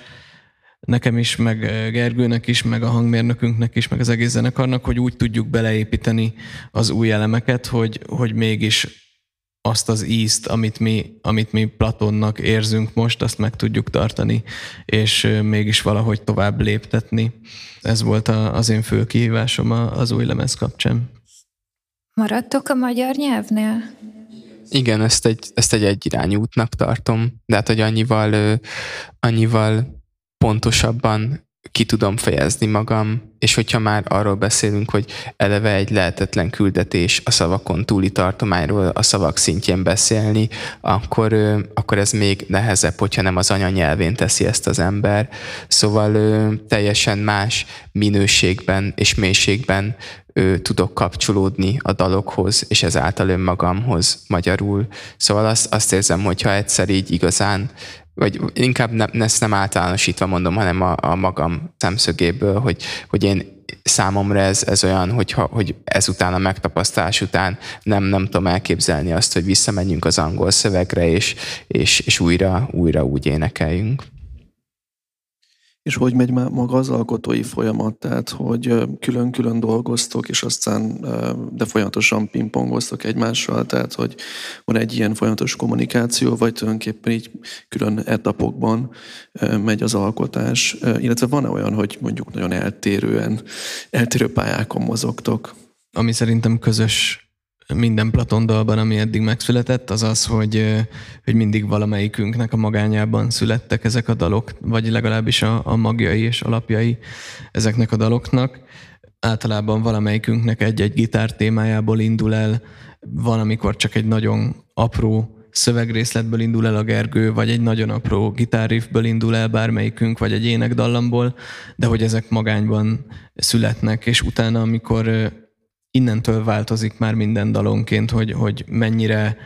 Speaker 3: nekem is, meg Gergőnek is, meg a hangmérnökünknek is, meg az egész zenekarnak, hogy úgy tudjuk beleépíteni az új elemeket, hogy, hogy mégis azt az ízt, amit mi, amit mi Platonnak érzünk most, azt meg tudjuk tartani, és mégis valahogy tovább léptetni. Ez volt a, az én fő kihívásom az új lemez kapcsán.
Speaker 4: Maradtok a magyar nyelvnél?
Speaker 2: Igen, ezt egy, ezt egy egyirányú útnak tartom, de hát, hogy annyival, annyival pontosabban ki tudom fejezni magam, és hogyha már arról beszélünk, hogy eleve egy lehetetlen küldetés a szavakon túli tartományról a szavak szintjén beszélni, akkor, akkor ez még nehezebb, hogyha nem az anyanyelvén teszi ezt az ember. Szóval teljesen más minőségben és mélységben tudok kapcsolódni a dalokhoz, és ezáltal önmagamhoz magyarul. Szóval azt, azt érzem, hogyha egyszer így igazán vagy inkább ne, ezt nem általánosítva mondom, hanem a, a magam szemszögéből, hogy, hogy én számomra ez, ez olyan, hogyha, hogy ezután a megtapasztalás után nem, nem tudom elképzelni azt, hogy visszamenjünk az angol szövegre, és, és, és újra, újra úgy énekeljünk.
Speaker 5: És hogy megy már maga az alkotói folyamat, tehát hogy külön-külön dolgoztok, és aztán de folyamatosan pingpongoztok egymással, tehát hogy van egy ilyen folyamatos kommunikáció, vagy tulajdonképpen így külön etapokban megy az alkotás, illetve van-e olyan, hogy mondjuk nagyon eltérően, eltérő pályákon mozogtok?
Speaker 3: Ami szerintem közös minden Platon dalban, ami eddig megszületett, az az, hogy, hogy mindig valamelyikünknek a magányában születtek ezek a dalok, vagy legalábbis a, a magjai és alapjai ezeknek a daloknak. Általában valamelyikünknek egy-egy gitár témájából indul el, van, amikor csak egy nagyon apró szövegrészletből indul el a Gergő, vagy egy nagyon apró gitárriffből indul el bármelyikünk, vagy egy énekdallamból, de hogy ezek magányban születnek, és utána, amikor innentől változik már minden dalonként, hogy, hogy mennyire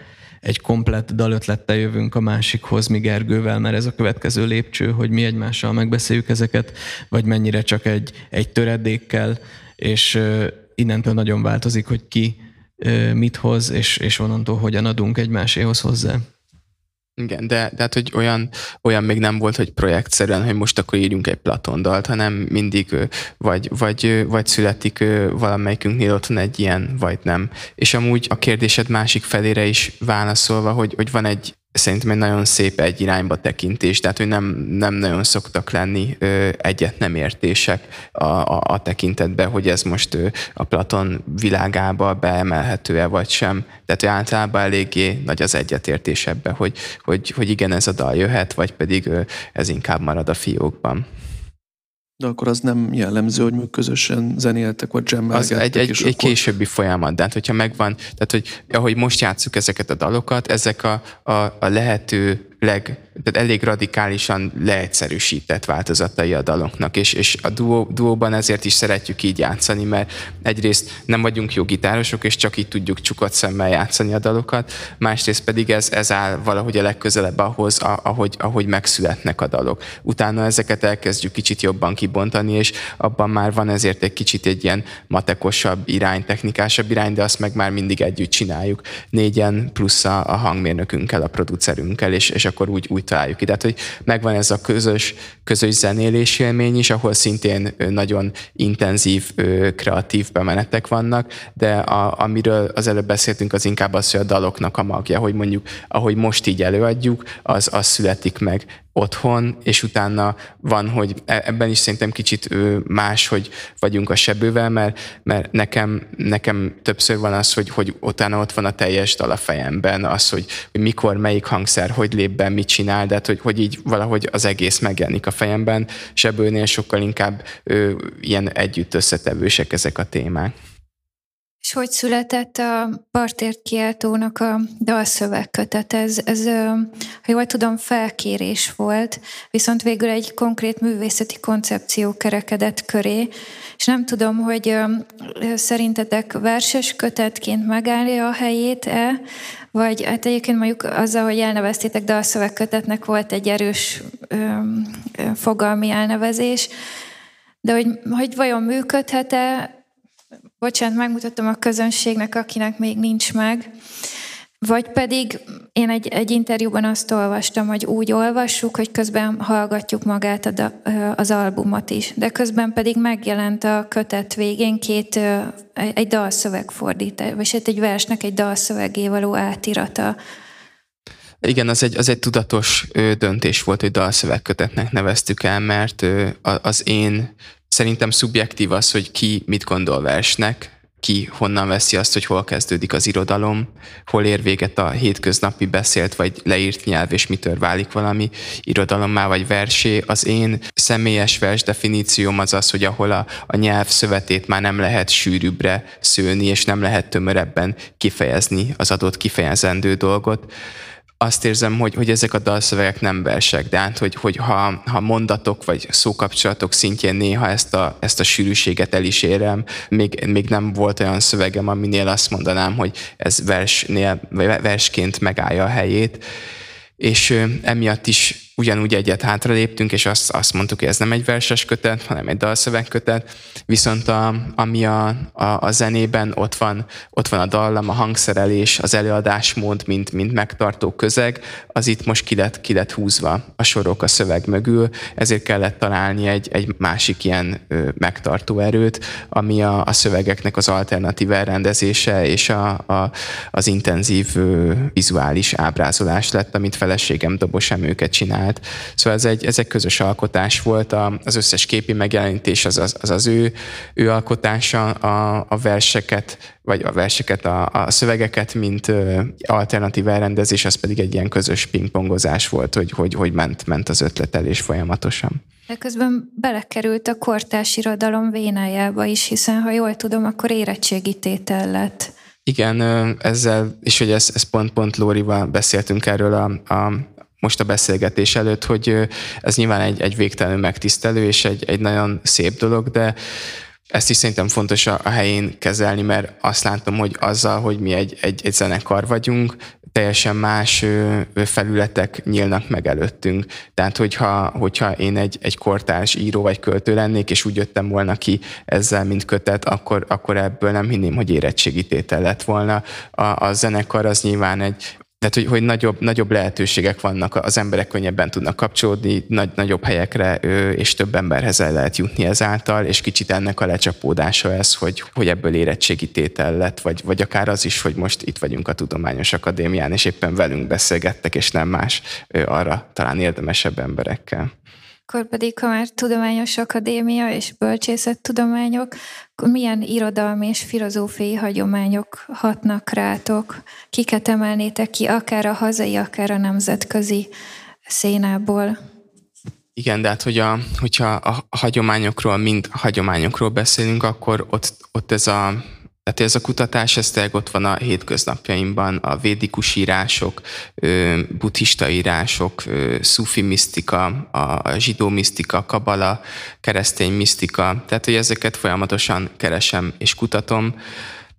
Speaker 3: egy komplett dalötlettel jövünk a másikhoz, mi Gergővel, mert ez a következő lépcső, hogy mi egymással megbeszéljük ezeket, vagy mennyire csak egy, egy töredékkel, és innentől nagyon változik, hogy ki mit hoz, és, és onnantól hogyan adunk egymáséhoz hozzá.
Speaker 2: Igen, de, de hát, hogy olyan, olyan még nem volt, hogy projektszerűen, hogy most akkor írjunk egy Platon dalt, hanem mindig vagy, vagy, vagy születik valamelyikünknél otthon egy ilyen, vagy nem. És amúgy a kérdésed másik felére is válaszolva, hogy, hogy van egy szerintem egy nagyon szép egy irányba tekintés, tehát hogy nem, nem nagyon szoktak lenni ö, egyet nem értések a, a, a tekintetben, hogy ez most ö, a Platon világába beemelhető-e vagy sem. Tehát hogy általában eléggé nagy az egyetértés ebbe, hogy, hogy, hogy igen, ez a dal jöhet, vagy pedig ö, ez inkább marad a fiókban.
Speaker 5: De akkor az nem jellemző, hogy még közösen zenéltek, vagy
Speaker 2: Az egy, egy, egy akkor... későbbi folyamat, de hát hogyha megvan, tehát hogy ahogy most játsszuk ezeket a dalokat, ezek a, a, a lehető leg, tehát elég radikálisan leegyszerűsített változatai a daloknak, és, és a duó, duóban ezért is szeretjük így játszani, mert egyrészt nem vagyunk jó gitárosok, és csak így tudjuk csukott szemmel játszani a dalokat, másrészt pedig ez, ez áll valahogy a legközelebb ahhoz, ahogy, ahogy megszületnek a dalok. Utána ezeket elkezdjük kicsit jobban kibontani, és abban már van ezért egy kicsit egy ilyen matekosabb irány, technikásabb irány, de azt meg már mindig együtt csináljuk. Négyen plusz a, a hangmérnökünkkel, a producerünkkel, és, és akkor úgy, úgy találjuk ide. Tehát, hogy megvan ez a közös, közös zenélés élmény is, ahol szintén nagyon intenzív, kreatív bemenetek vannak, de a, amiről az előbb beszéltünk, az inkább az, hogy a daloknak a magja, hogy mondjuk, ahogy most így előadjuk, az, az születik meg otthon, és utána van, hogy e, ebben is szerintem kicsit más, hogy vagyunk a sebővel, mert, mert nekem, nekem többször van az, hogy, hogy utána ott van a teljes dal a fejemben, az, hogy, hogy mikor, melyik hangszer, hogy lép be, mit csinál, de hát, hogy, hogy így valahogy az egész megjelenik a fejemben. Sebőnél sokkal inkább ö, ilyen együtt összetevősek ezek a témák.
Speaker 4: És hogy született a partért kiáltónak a dalszövegkötet? Ez, ez, ha jól tudom, felkérés volt, viszont végül egy konkrét művészeti koncepció kerekedett köré, és nem tudom, hogy szerintetek verses kötetként megállja a helyét-e, vagy hát egyébként mondjuk azzal, hogy elneveztétek dalszövegkötetnek volt egy erős fogalmi elnevezés, de hogy, hogy vajon működhet-e bocsánat, megmutattam a közönségnek, akinek még nincs meg. Vagy pedig én egy, egy interjúban azt olvastam, hogy úgy olvassuk, hogy közben hallgatjuk magát a az albumot is, de közben pedig megjelent a kötet végén két, egy dalszöveg fordítás, vagy hát egy versnek egy dalszövegé való átirata.
Speaker 2: Igen, az egy, az egy tudatos döntés volt, hogy dalszövegkötetnek neveztük el, mert az én Szerintem szubjektív az, hogy ki mit gondol versnek, ki honnan veszi azt, hogy hol kezdődik az irodalom, hol ér véget a hétköznapi beszélt vagy leírt nyelv, és mitől válik valami irodalommá vagy versé. Az én személyes vers definícióm az az, hogy ahol a, a nyelv szövetét már nem lehet sűrűbbre szőni, és nem lehet tömörebben kifejezni az adott kifejezendő dolgot azt érzem, hogy, hogy ezek a dalszövegek nem versek, de hát, hogy, hogy ha, ha mondatok vagy szókapcsolatok szintjén néha ezt a, ezt a sűrűséget el is érem, még, még nem volt olyan szövegem, aminél azt mondanám, hogy ez versnél, versként megállja a helyét, és emiatt is ugyanúgy egyet hátra léptünk, és azt, azt mondtuk, hogy ez nem egy verses kötet, hanem egy dalszövegkötet, viszont a, ami a, a, a zenében ott van, ott van a dallam, a hangszerelés, az előadásmód, mint, mint megtartó közeg, az itt most ki lett, ki lett húzva a sorok a szöveg mögül, ezért kellett találni egy, egy másik ilyen ö, megtartó erőt, ami a, a szövegeknek az alternatív elrendezése és a, a, az intenzív ö, vizuális ábrázolás lett, amit feleségem Dobos Emőket csinál csinált. Szóval ez egy, ez egy közös alkotás volt, az összes képi megjelenítés az az, az, az ő, ő alkotása, a, a verseket, vagy a verseket, a, a szövegeket, mint alternatív elrendezés, az pedig egy ilyen közös pingpongozás volt, hogy, hogy, hogy ment, ment az ötletelés folyamatosan.
Speaker 4: De közben belekerült a kortás irodalom vénájába is, hiszen ha jól tudom, akkor érettségítétel lett.
Speaker 2: Igen, ezzel, és hogy ez, ez pont-pont Lórival beszéltünk erről a, a most a beszélgetés előtt, hogy ez nyilván egy, egy végtelenül megtisztelő és egy, egy nagyon szép dolog, de ezt is szerintem fontos a, a helyén kezelni, mert azt látom, hogy azzal, hogy mi egy, egy, egy zenekar vagyunk, teljesen más felületek nyílnak meg előttünk. Tehát, hogyha, hogyha én egy, egy kortárs író vagy költő lennék, és úgy jöttem volna ki ezzel, mint kötet, akkor, akkor ebből nem hinném, hogy érettségítétel lett volna. A, a zenekar az nyilván egy tehát, hogy, hogy nagyobb, nagyobb lehetőségek vannak, az emberek könnyebben tudnak kapcsolódni, nagy, nagyobb helyekre és több emberhez el lehet jutni ezáltal, és kicsit ennek a lecsapódása ez, hogy, hogy ebből érettségi tétel lett, vagy, vagy akár az is, hogy most itt vagyunk a Tudományos Akadémián, és éppen velünk beszélgettek, és nem más arra talán érdemesebb emberekkel.
Speaker 4: Akkor pedig, ha már tudományos akadémia és bölcsészettudományok, akkor milyen irodalmi és filozófiai hagyományok hatnak rátok? Kiket emelnétek ki, akár a hazai, akár a nemzetközi szénából?
Speaker 2: Igen, de hát hogy a, hogyha a hagyományokról, mind hagyományokról beszélünk, akkor ott, ott ez a Tehát ez a kutatás, ez tényleg ott van a hétköznapjaimban, a védikus írások, buddhista írások, szufi misztika, a zsidó misztika, kabala, keresztény misztika, tehát hogy ezeket folyamatosan keresem és kutatom.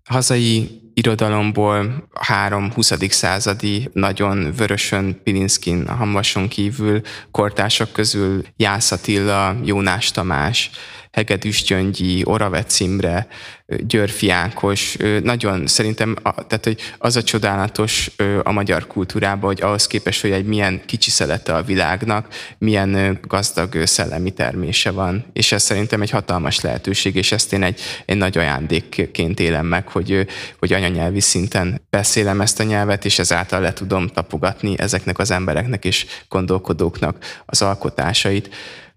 Speaker 2: Hazai irodalomból három 20. századi nagyon vörösön, Pilinskin, Hamvason kívül kortársak közül Jász Attila, Jónás Tamás, Hegedűs Gyöngyi, Oravec Imre, Györfi Ákos, nagyon szerintem, tehát hogy az a csodálatos a magyar kultúrában, hogy ahhoz képest, hogy egy milyen kicsi szelete a világnak, milyen gazdag szellemi termése van, és ez szerintem egy hatalmas lehetőség, és ezt én egy, egy nagy ajándékként élem meg, hogy, hogy anyanyelvi szinten beszélem ezt a nyelvet, és ezáltal le tudom tapogatni ezeknek az embereknek és gondolkodóknak az alkotásait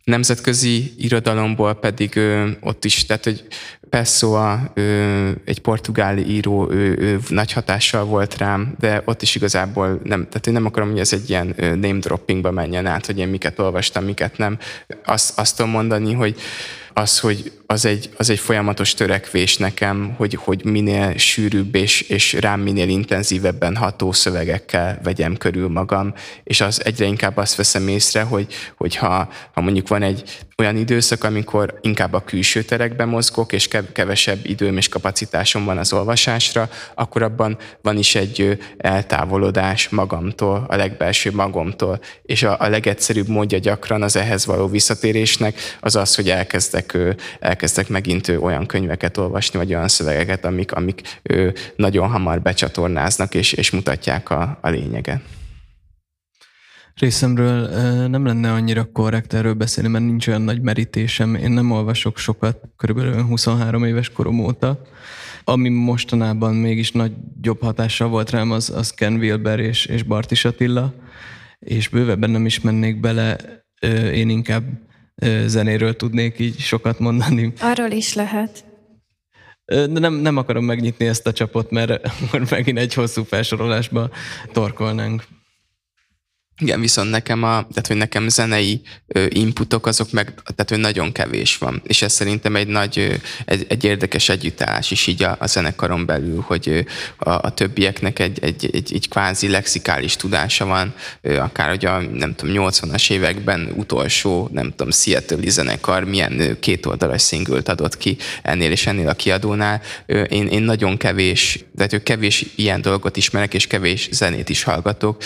Speaker 2: nemzetközi irodalomból pedig ö, ott is, tehát hogy Pessoa, ö, egy portugál író, ő, ő nagy hatással volt rám, de ott is igazából nem, tehát én nem akarom, hogy ez egy ilyen name droppingba menjen át, hogy én miket olvastam, miket nem. Azt, azt tudom mondani, hogy az, hogy az egy, az egy folyamatos törekvés nekem, hogy, hogy minél sűrűbb és, és rám minél intenzívebben ható szövegekkel vegyem körül magam, és az egyre inkább azt veszem észre, hogy, hogy ha, ha mondjuk van egy olyan időszak, amikor inkább a külső terekben mozgok, és kevesebb időm és kapacitásom van az olvasásra, akkor abban van is egy eltávolodás magamtól, a legbelső magomtól, és a, a legegyszerűbb módja gyakran az ehhez való visszatérésnek az az, hogy elkezdek, elkezdek megint olyan könyveket olvasni, vagy olyan szövegeket, amik, amik nagyon hamar becsatornáznak, és, és mutatják a, a lényeget.
Speaker 3: Részemről nem lenne annyira korrekt erről beszélni, mert nincs olyan nagy merítésem. Én nem olvasok sokat, körülbelül 23 éves korom óta. Ami mostanában mégis nagyobb hatással volt rám, az, az Ken Wilber és, és Bartis Attila, és bővebben nem is mennék bele, én inkább zenéről tudnék így sokat mondani.
Speaker 4: Arról is lehet.
Speaker 3: De nem, nem akarom megnyitni ezt a csapot, mert akkor megint egy hosszú felsorolásba torkolnánk.
Speaker 2: Igen, viszont nekem, a, tehát, hogy nekem zenei inputok azok meg, tehát, hogy nagyon kevés van. És ez szerintem egy nagy, egy, egy érdekes együttállás is így a, a zenekaron belül, hogy a, a többieknek egy, egy, egy, egy kvázi lexikális tudása van, akár hogy a, nem tudom, 80-as években utolsó, nem tudom, Seattle zenekar milyen kétoldalas szingült adott ki ennél és ennél a kiadónál. Én, én nagyon kevés, tehát kevés ilyen dolgot ismerek, és kevés zenét is hallgatok.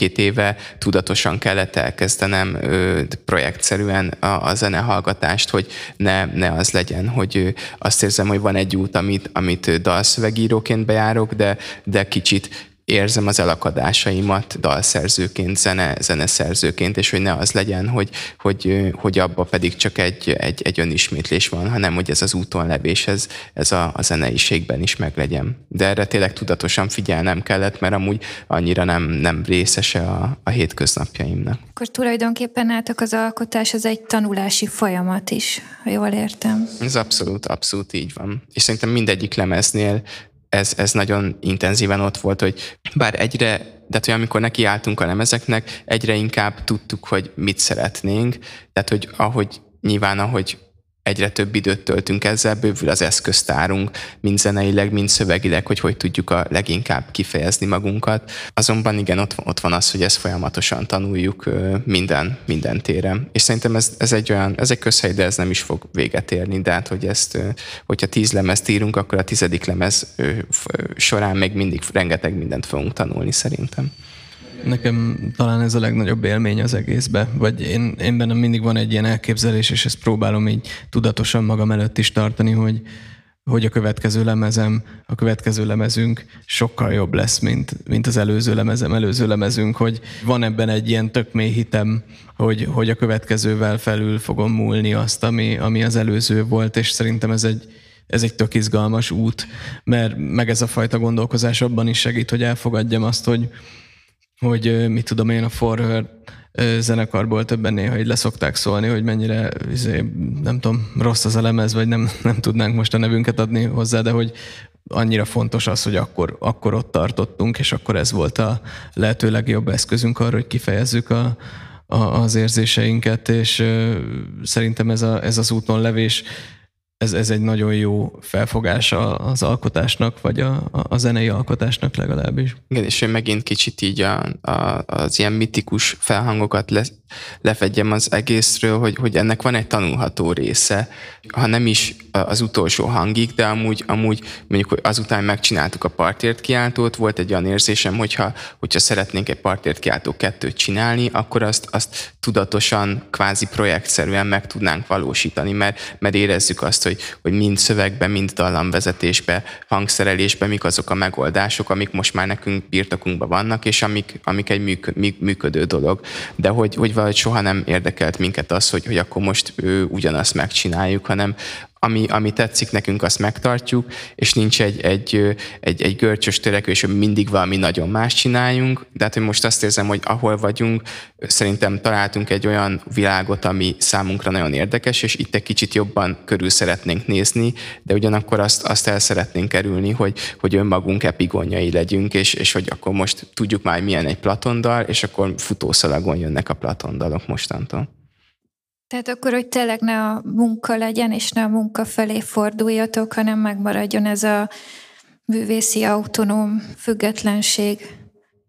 Speaker 2: Egy-két két éve tudatosan kellett elkezdenem projektszerűen a, a zenehallgatást, hogy ne, ne az legyen, hogy azt érzem, hogy van egy út, amit, amit dalszövegíróként bejárok, de, de kicsit érzem az elakadásaimat dalszerzőként, zene, zeneszerzőként, és hogy ne az legyen, hogy, hogy, hogy abba pedig csak egy, egy, egy önismétlés van, hanem hogy ez az úton levés, ez, ez a, a zeneiségben is meglegyen. De erre tényleg tudatosan figyelnem kellett, mert amúgy annyira nem, nem részese a, a hétköznapjaimnak.
Speaker 4: Akkor tulajdonképpen nátok az alkotás az egy tanulási folyamat is, ha jól értem.
Speaker 2: Ez abszolút, abszolút így van. És szerintem mindegyik lemeznél ez, ez nagyon intenzíven ott volt, hogy bár egyre, de hogy amikor nekiálltunk a lemezeknek, egyre inkább tudtuk, hogy mit szeretnénk, tehát hogy ahogy nyilván, ahogy egyre több időt töltünk ezzel, bővül az eszköztárunk, mind zeneileg, mind szövegileg, hogy hogy tudjuk a leginkább kifejezni magunkat. Azonban igen, ott, ott van az, hogy ezt folyamatosan tanuljuk minden, minden téren. És szerintem ez, ez egy olyan, ez egy közhely, de ez nem is fog véget érni, de hát, hogy ezt, hogyha tíz lemezt írunk, akkor a tizedik lemez során még mindig rengeteg mindent fogunk tanulni szerintem.
Speaker 3: Nekem talán ez a legnagyobb élmény az egészbe, vagy én, én bennem mindig van egy ilyen elképzelés, és ezt próbálom így tudatosan magam előtt is tartani, hogy, hogy a következő lemezem, a következő lemezünk sokkal jobb lesz, mint, mint az előző lemezem, előző lemezünk, hogy van ebben egy ilyen tök mély hitem, hogy, hogy a következővel felül fogom múlni azt, ami, ami az előző volt, és szerintem ez egy, ez egy tök izgalmas út, mert meg ez a fajta gondolkozás abban is segít, hogy elfogadjam azt, hogy, hogy mit tudom én a Forhör zenekarból többen néha így leszokták szólni, hogy mennyire izé, nem tudom, rossz az a lemez, vagy nem, nem tudnánk most a nevünket adni hozzá, de hogy annyira fontos az, hogy akkor, akkor ott tartottunk, és akkor ez volt a lehető legjobb eszközünk arra, hogy kifejezzük a, a, az érzéseinket, és ö, szerintem ez, a, ez az úton levés
Speaker 6: ez, ez egy nagyon jó felfogása az alkotásnak, vagy a, a zenei alkotásnak legalábbis.
Speaker 2: Igen, és én megint kicsit így a, a, az ilyen mitikus felhangokat le, lefedjem az egészről, hogy, hogy ennek van egy tanulható része, ha nem is az utolsó hangig, de amúgy, amúgy mondjuk azután megcsináltuk a partért kiáltót, volt egy olyan érzésem, hogyha, hogyha szeretnénk egy partért kiáltó kettőt csinálni, akkor azt, azt tudatosan, kvázi projektszerűen meg tudnánk valósítani, mert, mert érezzük azt, hogy, hogy mind szövegben, mind dallamvezetésben, hangszerelésben mik azok a megoldások, amik most már nekünk birtokunkban vannak, és amik, amik egy működő dolog. De hogy, hogy valahogy soha nem érdekelt minket az, hogy, hogy akkor most ő ugyanazt megcsináljuk, hanem ami, ami tetszik nekünk, azt megtartjuk, és nincs egy, egy, egy, egy görcsös törekvés, hogy mindig valami nagyon más csináljunk, de hát hogy most azt érzem, hogy ahol vagyunk, szerintem találtunk egy olyan világot, ami számunkra nagyon érdekes, és itt egy kicsit jobban körül szeretnénk nézni, de ugyanakkor azt, azt el szeretnénk kerülni, hogy, hogy önmagunk epigonjai legyünk, és, és hogy akkor most tudjuk már, milyen egy platondal, és akkor futószalagon jönnek a platondalok mostantól.
Speaker 4: Tehát akkor, hogy tényleg ne a munka legyen, és ne a munka felé forduljatok, hanem megmaradjon ez a művészi autonóm függetlenség.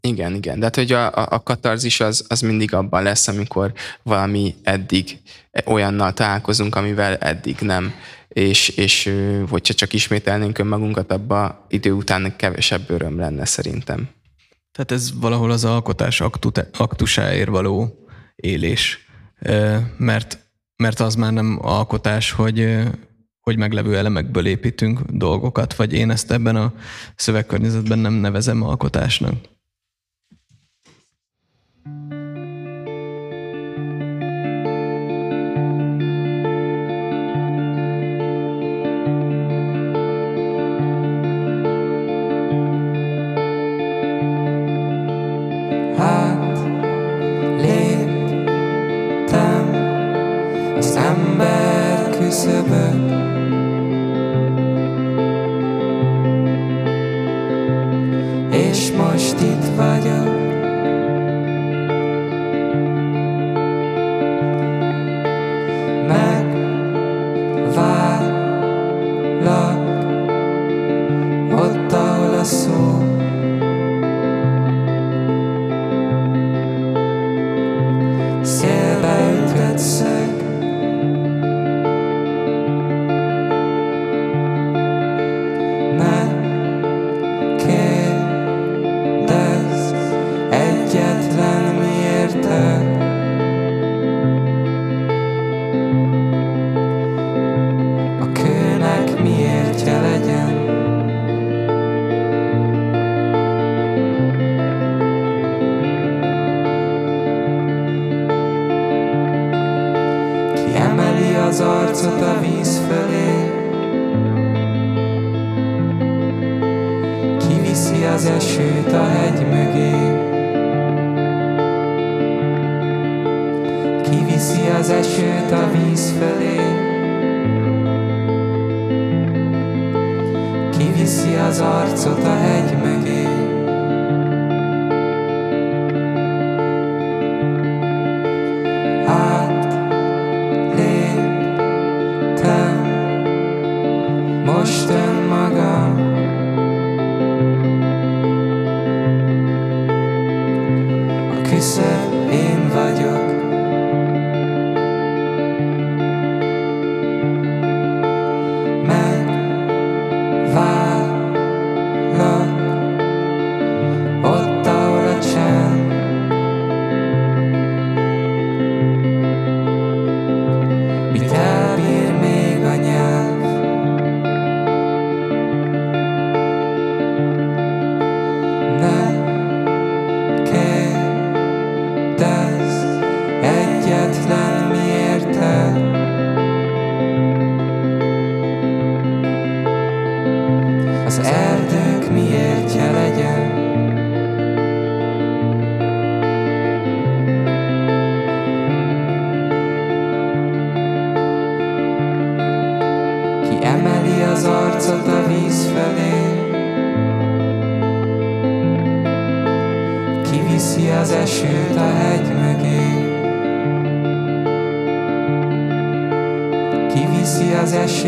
Speaker 2: Igen, igen. De hát, hogy a, a, a katarzis az, az mindig abban lesz, amikor valami eddig olyannal találkozunk, amivel eddig nem. És, és hogyha csak ismételnénk önmagunkat, abba idő után kevesebb öröm lenne szerintem.
Speaker 6: Tehát ez valahol az alkotás aktusáért való élés mert, mert az már nem alkotás, hogy, hogy meglevő elemekből építünk dolgokat, vagy én ezt ebben a szövegkörnyezetben nem nevezem alkotásnak.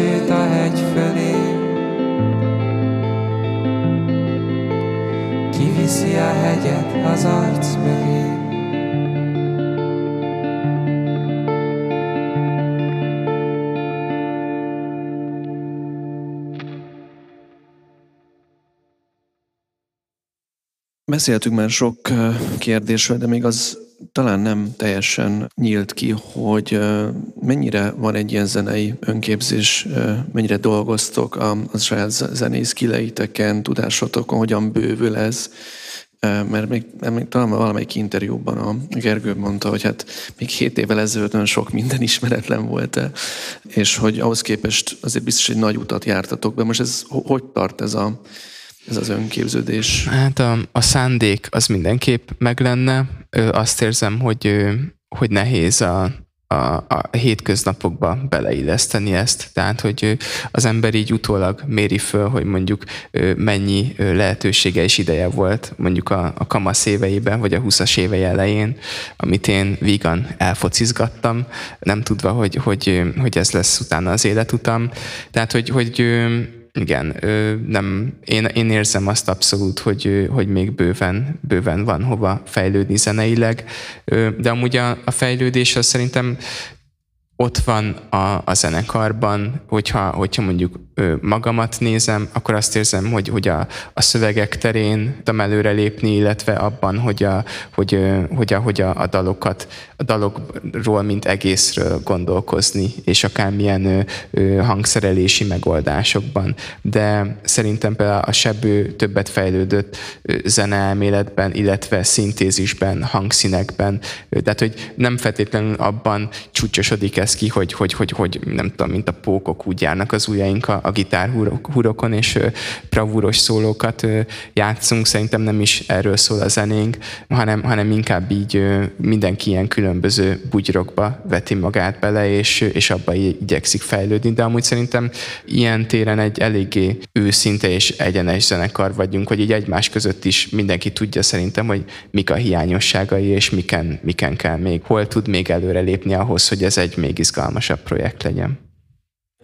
Speaker 6: Esőt a hegy fölé, kiviszi a hegyet az arc mögé.
Speaker 5: Beszéltünk már sok kérdésről, de még az talán nem teljesen nyílt ki, hogy mennyire van egy ilyen zenei önképzés, mennyire dolgoztok a, a saját zenei skilleiteken, tudásotokon, hogyan bővül ez, mert még, még talán valamelyik interjúban a Gergő mondta, hogy hát még hét évvel ezelőtt nagyon sok minden ismeretlen volt -e, és hogy ahhoz képest azért biztos egy nagy utat jártatok be. Most ez hogy tart ez a ez az önképződés?
Speaker 2: Hát a, a szándék az mindenképp meg lenne. Azt érzem, hogy, hogy nehéz a, a, a hétköznapokba beleilleszteni ezt. Tehát, hogy az ember így utólag méri föl, hogy mondjuk mennyi lehetősége és ideje volt mondjuk a, a kamasz éveiben, vagy a 20-as évei elején, amit én vígan elfocizgattam, nem tudva, hogy, hogy, hogy ez lesz utána az életutam. Tehát, hogy, hogy igen, nem, én, én érzem azt abszolút, hogy, hogy még bőven, bőven van hova fejlődni zeneileg, de amúgy a, a fejlődés az szerintem ott van a, a zenekarban, hogyha, hogyha mondjuk magamat nézem, akkor azt érzem, hogy, hogy a, a szövegek terén tudtam előrelépni, illetve abban, hogy a, hogy, hogy a, hogy a, a dalokat, a dalokról, mint egészről gondolkozni, és akármilyen hangszerelési megoldásokban. De szerintem például a sebő többet fejlődött zeneelméletben, illetve szintézisben, hangszínekben, tehát hogy nem feltétlenül abban csúcsosodik ez ki, hogy, hogy, hogy, hogy nem tudom, mint a pókok úgy járnak az ujjaink a, a gitárhurokon, és bravúros szólókat játszunk. Szerintem nem is erről szól a zenénk, hanem, hanem inkább így mindenki ilyen különböző bugyrokba veti magát bele, és, és abba igyekszik fejlődni. De amúgy szerintem ilyen téren egy eléggé őszinte és egyenes zenekar vagyunk, hogy így egymás között is mindenki tudja szerintem, hogy mik a hiányosságai, és miken, miken kell még, hol tud még előrelépni ahhoz, hogy ez egy még izgalmasabb projekt legyen.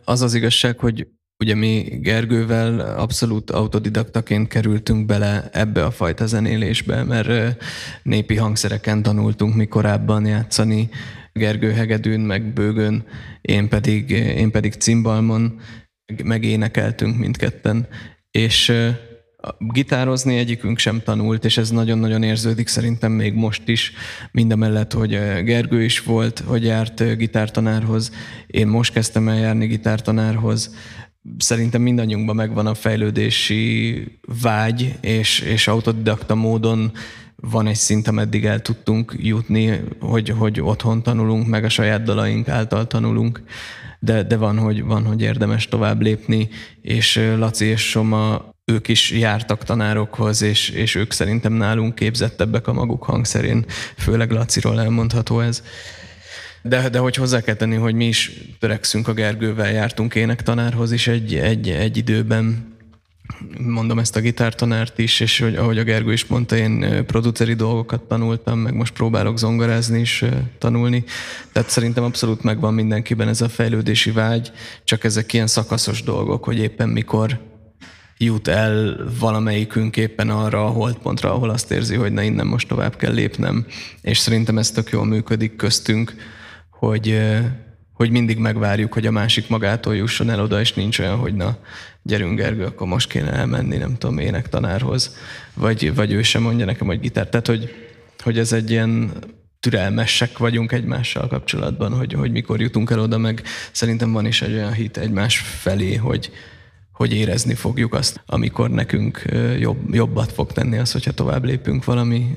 Speaker 3: Az az igazság, hogy Ugye mi Gergővel abszolút autodidaktaként kerültünk bele ebbe a fajta zenélésbe, mert népi hangszereken tanultunk mi korábban játszani, Gergő hegedűn, meg bőgön, én pedig, én pedig cimbalmon, meg énekeltünk mindketten, és gitározni egyikünk sem tanult, és ez nagyon-nagyon érződik szerintem még most is, mindamellett, hogy Gergő is volt, hogy járt gitártanárhoz, én most kezdtem el járni gitártanárhoz, szerintem mindannyiunkban megvan a fejlődési vágy, és, és autodidakta módon van egy szint, ameddig el tudtunk jutni, hogy, hogy otthon tanulunk, meg a saját dalaink által tanulunk, de, de van, hogy, van, hogy érdemes tovább lépni, és Laci és Soma ők is jártak tanárokhoz, és, és ők szerintem nálunk képzettebbek a maguk hangszerén, főleg Laciról elmondható ez. De, de hogy hozzá kell tenni, hogy mi is törekszünk a Gergővel, jártunk énektanárhoz is egy, egy, egy időben, mondom ezt a gitártanárt is, és hogy, ahogy a Gergő is mondta, én produceri dolgokat tanultam, meg most próbálok zongorázni is tanulni. Tehát szerintem abszolút megvan mindenkiben ez a fejlődési vágy, csak ezek ilyen szakaszos dolgok, hogy éppen mikor jut el valamelyikünk éppen arra a holdpontra, ahol azt érzi, hogy na innen most tovább kell lépnem. És szerintem ez tök jól működik köztünk hogy, hogy mindig megvárjuk, hogy a másik magától jusson el oda, és nincs olyan, hogy na, gyerünk Gergő, akkor most kéne elmenni, nem tudom, énektanárhoz, vagy, vagy ő sem mondja nekem, hogy gitár. Tehát, hogy, hogy ez egy ilyen türelmesek vagyunk egymással kapcsolatban, hogy, hogy mikor jutunk el oda, meg szerintem van is egy olyan hit egymás felé, hogy, hogy érezni fogjuk azt, amikor nekünk jobb, jobbat fog tenni az, hogyha tovább lépünk valami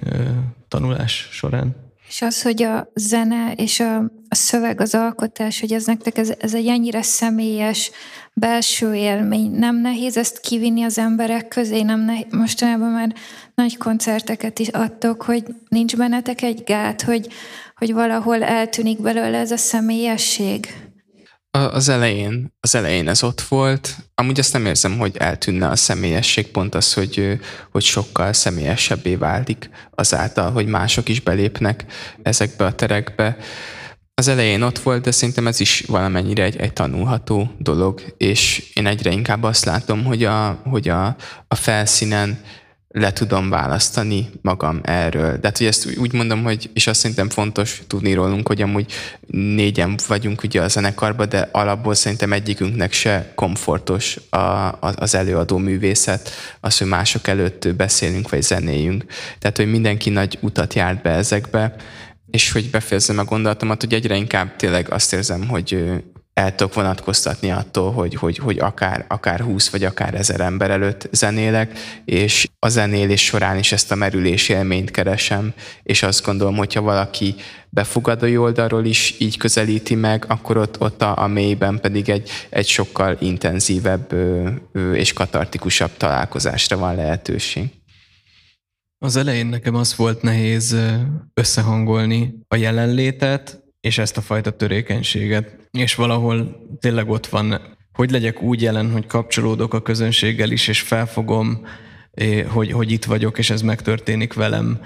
Speaker 3: tanulás során.
Speaker 4: És az, hogy a zene és a, a szöveg, az alkotás, hogy ez nektek ez, ez egy ennyire személyes belső élmény, nem nehéz ezt kivinni az emberek közé, nem nehéz, mostanában már nagy koncerteket is adtok, hogy nincs bennetek egy gát, hogy, hogy valahol eltűnik belőle ez a személyesség.
Speaker 2: Az elején, az elején ez ott volt. Amúgy azt nem érzem, hogy eltűnne a személyesség, pont az, hogy, hogy sokkal személyesebbé válik azáltal, hogy mások is belépnek ezekbe a terekbe. az elején ott volt, de szerintem ez is valamennyire egy, egy tanulható dolog, és én egyre inkább azt látom, hogy a, hogy a, a felszínen le tudom választani magam erről. De hát, hogy ezt úgy mondom, hogy, és azt szerintem fontos tudni rólunk, hogy amúgy négyen vagyunk ugye a zenekarban, de alapból szerintem egyikünknek se komfortos a, a, az előadó művészet, az, hogy mások előtt beszélünk vagy zenéljünk. Tehát, hogy mindenki nagy utat járt be ezekbe, és hogy befejezzem a gondolatomat, hogy egyre inkább tényleg azt érzem, hogy el tudok vonatkoztatni attól, hogy, hogy, hogy akár, akár 20 vagy akár ezer ember előtt zenélek, és a zenélés során is ezt a merülés élményt keresem, és azt gondolom, hogyha valaki befogadói oldalról is így közelíti meg, akkor ott, ott a, a mélyben pedig egy, egy sokkal intenzívebb ö, ö, és katartikusabb találkozásra van lehetőség.
Speaker 3: Az elején nekem az volt nehéz összehangolni a jelenlétet, és ezt a fajta törékenységet. És valahol tényleg ott van, hogy legyek úgy jelen, hogy kapcsolódok a közönséggel is, és felfogom, hogy, hogy itt vagyok, és ez megtörténik velem.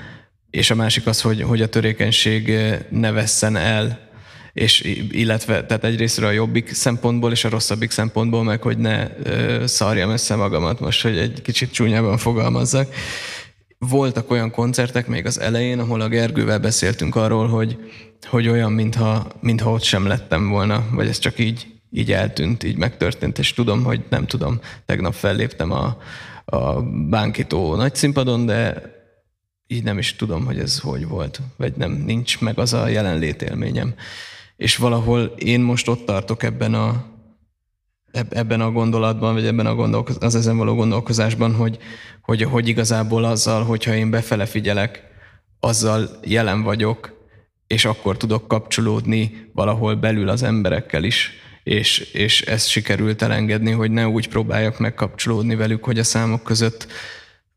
Speaker 3: És a másik az, hogy, hogy a törékenység ne vesszen el, és illetve, tehát egyrésztről a jobbik szempontból és a rosszabbik szempontból, meg hogy ne ö, szarjam össze magamat most, hogy egy kicsit csúnyában fogalmazzak voltak olyan koncertek még az elején, ahol a Gergővel beszéltünk arról, hogy, hogy olyan, mintha, mintha ott sem lettem volna, vagy ez csak így, így eltűnt, így megtörtént, és tudom, hogy nem tudom, tegnap felléptem a, a Bánkitó nagy színpadon, de így nem is tudom, hogy ez hogy volt, vagy nem, nincs meg az a jelenlét élményem. És valahol én most ott tartok ebben a, ebben a gondolatban, vagy ebben a gondolkoz, az ezen való gondolkozásban, hogy, hogy, hogy igazából azzal, hogyha én befele figyelek, azzal jelen vagyok, és akkor tudok kapcsolódni valahol belül az emberekkel is, és, és ezt sikerült elengedni, hogy ne úgy próbáljak megkapcsolódni velük, hogy a számok között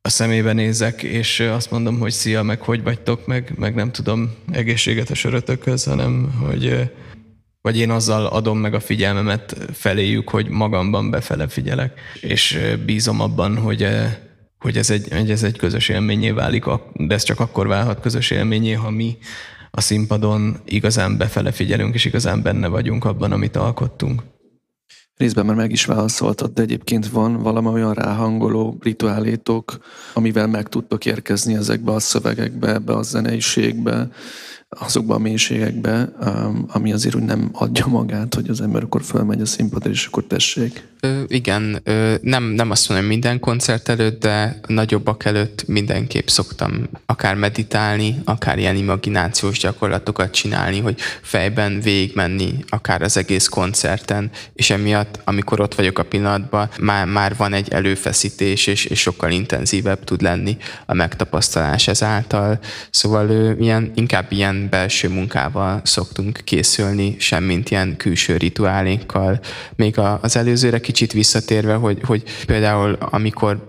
Speaker 3: a szemébe nézek, és azt mondom, hogy szia, meg hogy vagytok, meg, meg nem tudom, egészséget a sörötökhöz, hanem hogy, vagy én azzal adom meg a figyelmemet feléjük, hogy magamban befele figyelek, és bízom abban, hogy, hogy ez egy, hogy ez egy közös élményé válik, de ez csak akkor válhat közös élményé, ha mi a színpadon igazán befele figyelünk, és igazán benne vagyunk abban, amit alkottunk.
Speaker 5: Részben már meg is válaszoltad, de egyébként van valami olyan ráhangoló rituálétok, amivel meg tudtok érkezni ezekbe a szövegekbe, ebbe a zeneiségbe, azokba a mélységekbe, ami azért úgy nem adja magát, hogy az ember akkor fölmegy a színpadra, és akkor tessék.
Speaker 2: Ö, igen, ö, nem, nem azt mondom, minden koncert előtt, de nagyobbak előtt mindenképp szoktam akár meditálni, akár ilyen imaginációs gyakorlatokat csinálni, hogy fejben végigmenni akár az egész koncerten, és emiatt, amikor ott vagyok a pillanatban, már, már van egy előfeszítés, és, és sokkal intenzívebb tud lenni a megtapasztalás ezáltal. Szóval ő, ilyen, inkább ilyen belső munkával szoktunk készülni, semmint ilyen külső rituálékkal. Még az előzőre kicsit visszatérve, hogy, hogy például amikor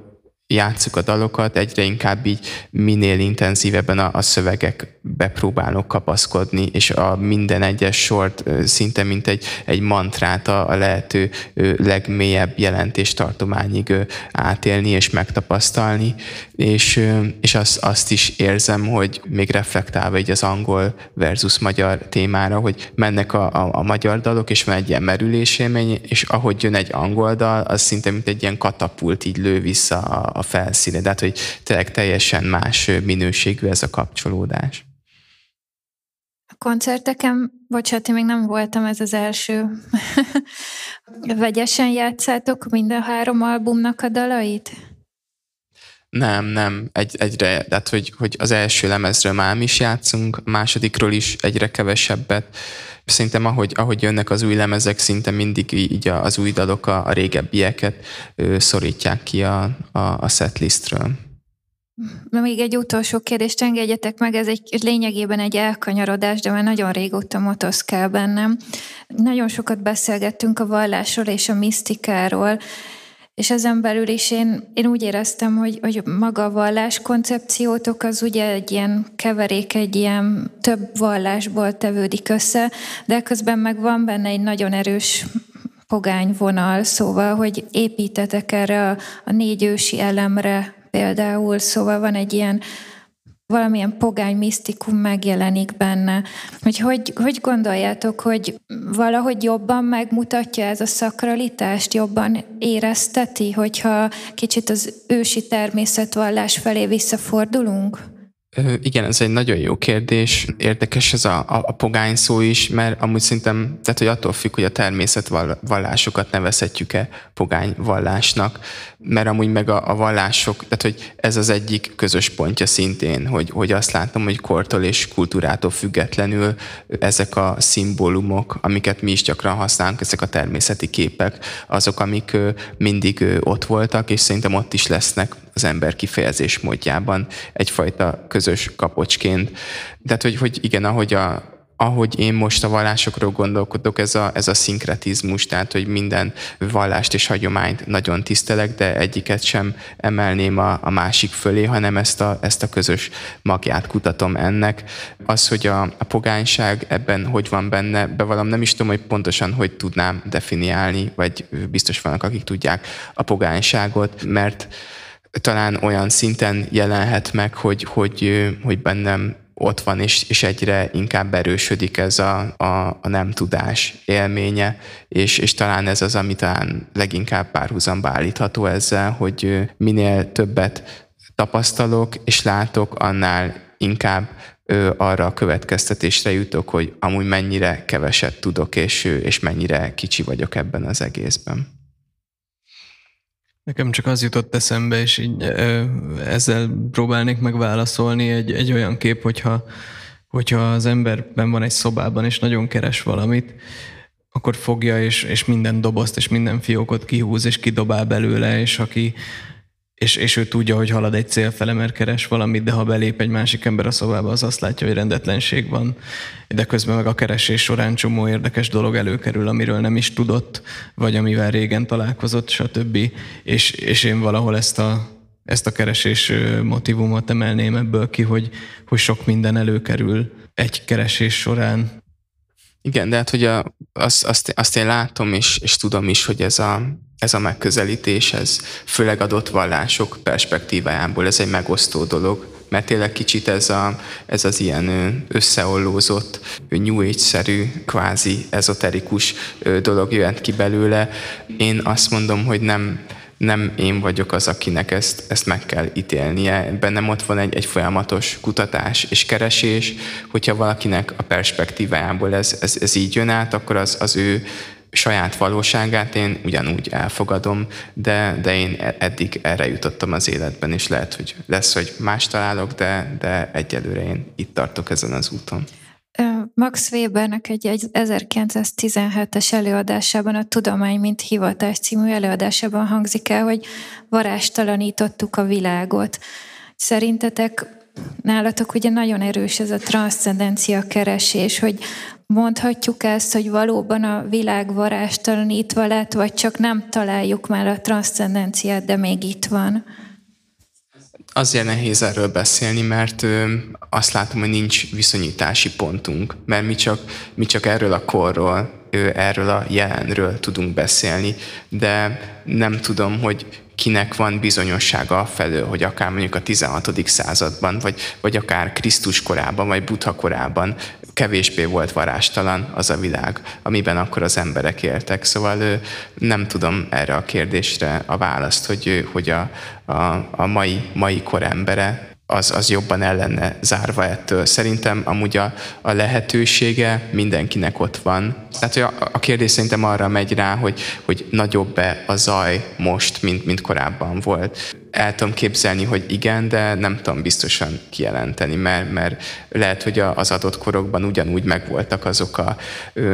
Speaker 2: játsszuk a dalokat, egyre inkább így minél intenzívebben a, a szövegek bepróbálok kapaszkodni, és a minden egyes sort szinte mint egy, egy mantrát a, a lehető legmélyebb jelentéstartományig átélni és megtapasztalni, és, és azt, azt is érzem, hogy még reflektálva így az angol versus magyar témára, hogy mennek a, a, a magyar dalok, és van egy ilyen merülésélmény, és ahogy jön egy angol dal, az szinte mint egy ilyen katapult így lő vissza a, a felszíne, tehát hogy tényleg teljesen más minőségű ez a kapcsolódás.
Speaker 4: A koncerteken, bocsánat, én még nem voltam, ez az első. Vegyesen játszátok minden három albumnak a dalait?
Speaker 2: Nem, nem, egy, egyre, tehát hogy, hogy az első lemezről már is játszunk, a másodikról is egyre kevesebbet. Szerintem ahogy, ahogy jönnek az új lemezek, szinte mindig így az új dalok a, a régebbieket szorítják ki a, a, a setlistről.
Speaker 4: Még egy utolsó kérdést engedjetek meg, ez egy lényegében egy elkanyarodás, de már nagyon régóta motoszkál bennem. Nagyon sokat beszélgettünk a vallásról és a misztikáról, és ezen belül is én, én úgy éreztem, hogy, hogy maga a vallás koncepciótok az ugye egy ilyen keverék, egy ilyen több vallásból tevődik össze, de közben meg van benne egy nagyon erős pogány vonal, szóval, hogy építetek erre a, a négy ősi elemre például, szóval van egy ilyen valamilyen pogány misztikum megjelenik benne. Hogy, hogy hogy gondoljátok, hogy valahogy jobban megmutatja ez a szakralitást, jobban érezteti, hogyha kicsit az ősi természetvallás felé visszafordulunk?
Speaker 2: Igen, ez egy nagyon jó kérdés. Érdekes ez a, a, a pogány szó is, mert amúgy szerintem, tehát hogy attól függ, hogy a természetvallásokat nevezhetjük-e pogány vallásnak, mert amúgy meg a, a vallások, tehát hogy ez az egyik közös pontja szintén, hogy, hogy azt látom, hogy kortól és kultúrától függetlenül ezek a szimbólumok, amiket mi is gyakran használunk, ezek a természeti képek, azok, amik mindig ott voltak, és szerintem ott is lesznek az ember kifejezés módjában egyfajta közös kapocsként. Tehát, hogy, hogy igen, ahogy a, ahogy én most a vallásokról gondolkodok, ez a, ez a szinkretizmus, tehát hogy minden vallást és hagyományt nagyon tisztelek, de egyiket sem emelném a, a másik fölé, hanem ezt a, ezt a közös magját kutatom ennek. Az, hogy a, a pogányság ebben hogy van benne, bevallom, nem is tudom, hogy pontosan hogy tudnám definiálni, vagy biztos vannak, akik tudják a pogányságot, mert talán olyan szinten jelenhet meg, hogy, hogy, hogy bennem ott van, és, és egyre inkább erősödik ez a, a, a nem tudás élménye, és, és talán ez az, ami talán leginkább párhuzamba állítható ezzel, hogy minél többet tapasztalok és látok, annál inkább arra a következtetésre jutok, hogy amúgy mennyire keveset tudok, és, és mennyire kicsi vagyok ebben az egészben.
Speaker 3: Nekem csak az jutott eszembe, és így ezzel próbálnék megválaszolni egy, egy olyan kép, hogyha, hogyha az emberben van egy szobában, és nagyon keres valamit, akkor fogja, és, és minden dobozt, és minden fiókot kihúz, és kidobál belőle, és aki, és, és ő tudja, hogy halad egy cél fele, mert keres valamit, de ha belép egy másik ember a szobába, az azt látja, hogy rendetlenség van, de közben meg a keresés során csomó érdekes dolog előkerül, amiről nem is tudott, vagy amivel régen találkozott, stb. És, és én valahol ezt a, ezt a keresés motivumot emelném ebből ki, hogy, hogy sok minden előkerül egy keresés során.
Speaker 2: Igen, de hát hogy a, azt, azt, azt én látom és, és tudom is, hogy ez a, ez a megközelítés, ez főleg adott vallások perspektívájából, ez egy megosztó dolog, mert tényleg kicsit ez, a, ez az ilyen összeollózott, New Age-szerű, kvázi ezoterikus dolog jöhet ki belőle. Én azt mondom, hogy nem, nem én vagyok az, akinek ezt, ezt meg kell ítélnie. Bennem ott van egy, egy folyamatos kutatás és keresés, hogyha valakinek a perspektívájából ez, ez, ez így jön át, akkor az, az ő saját valóságát én ugyanúgy elfogadom, de, de én e- eddig erre jutottam az életben, és lehet, hogy lesz, hogy más találok, de, de egyelőre én itt tartok ezen az úton.
Speaker 4: Max Webernek egy, egy 1917-es előadásában, a Tudomány, mint hivatás című előadásában hangzik el, hogy varástalanítottuk a világot. Szerintetek nálatok ugye nagyon erős ez a transzcendencia keresés, hogy mondhatjuk ezt, hogy valóban a világ varástalanítva lett, vagy csak nem találjuk már a transzcendenciát, de még itt van?
Speaker 2: Azért nehéz erről beszélni, mert azt látom, hogy nincs viszonyítási pontunk, mert mi csak, mi csak erről a korról, erről a jelenről tudunk beszélni, de nem tudom, hogy kinek van bizonyossága felől, hogy akár mondjuk a 16. században, vagy, vagy akár Krisztus korában, vagy Buddha korában kevésbé volt varástalan az a világ, amiben akkor az emberek éltek. Szóval nem tudom erre a kérdésre a választ, hogy, hogy a, a, a mai, mai kor embere az, az jobban ellenne zárva ettől. Szerintem amúgy a, a lehetősége mindenkinek ott van. Tehát hogy a, a kérdés szerintem arra megy rá, hogy, hogy nagyobb-e a zaj most, mint, mint korábban volt el tudom képzelni, hogy igen, de nem tudom biztosan kijelenteni, mert, mert lehet, hogy az adott korokban ugyanúgy megvoltak azok a,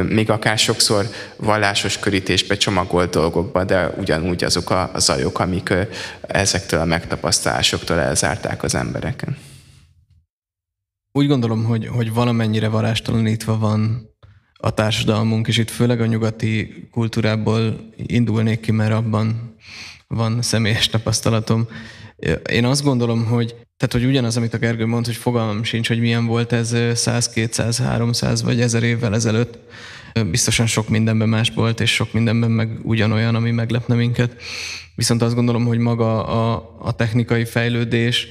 Speaker 2: még akár sokszor vallásos körítésbe csomagolt dolgokba, de ugyanúgy azok a, zajok, amik ezektől a megtapasztalásoktól elzárták az embereken.
Speaker 3: Úgy gondolom, hogy, hogy valamennyire varástalanítva van a társadalmunk, és itt főleg a nyugati kultúrából indulnék ki, mert abban van személyes tapasztalatom. Én azt gondolom, hogy tehát, hogy ugyanaz, amit a Gergő mond, hogy fogalmam sincs, hogy milyen volt ez 100, 200, 300 vagy 1000 évvel ezelőtt. Biztosan sok mindenben más volt, és sok mindenben meg ugyanolyan, ami meglepne minket. Viszont azt gondolom, hogy maga a, a technikai fejlődés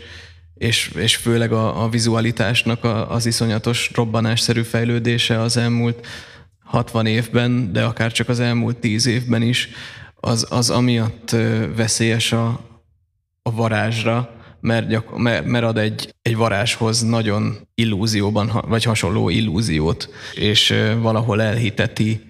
Speaker 3: és, és főleg a, a vizualitásnak a, az iszonyatos robbanásszerű fejlődése az elmúlt 60 évben, de akár csak az elmúlt 10 évben is, az, az amiatt veszélyes a, a varázsra, mert, gyak, mert, mert ad egy, egy varázshoz nagyon illúzióban, vagy hasonló illúziót, és valahol elhiteti,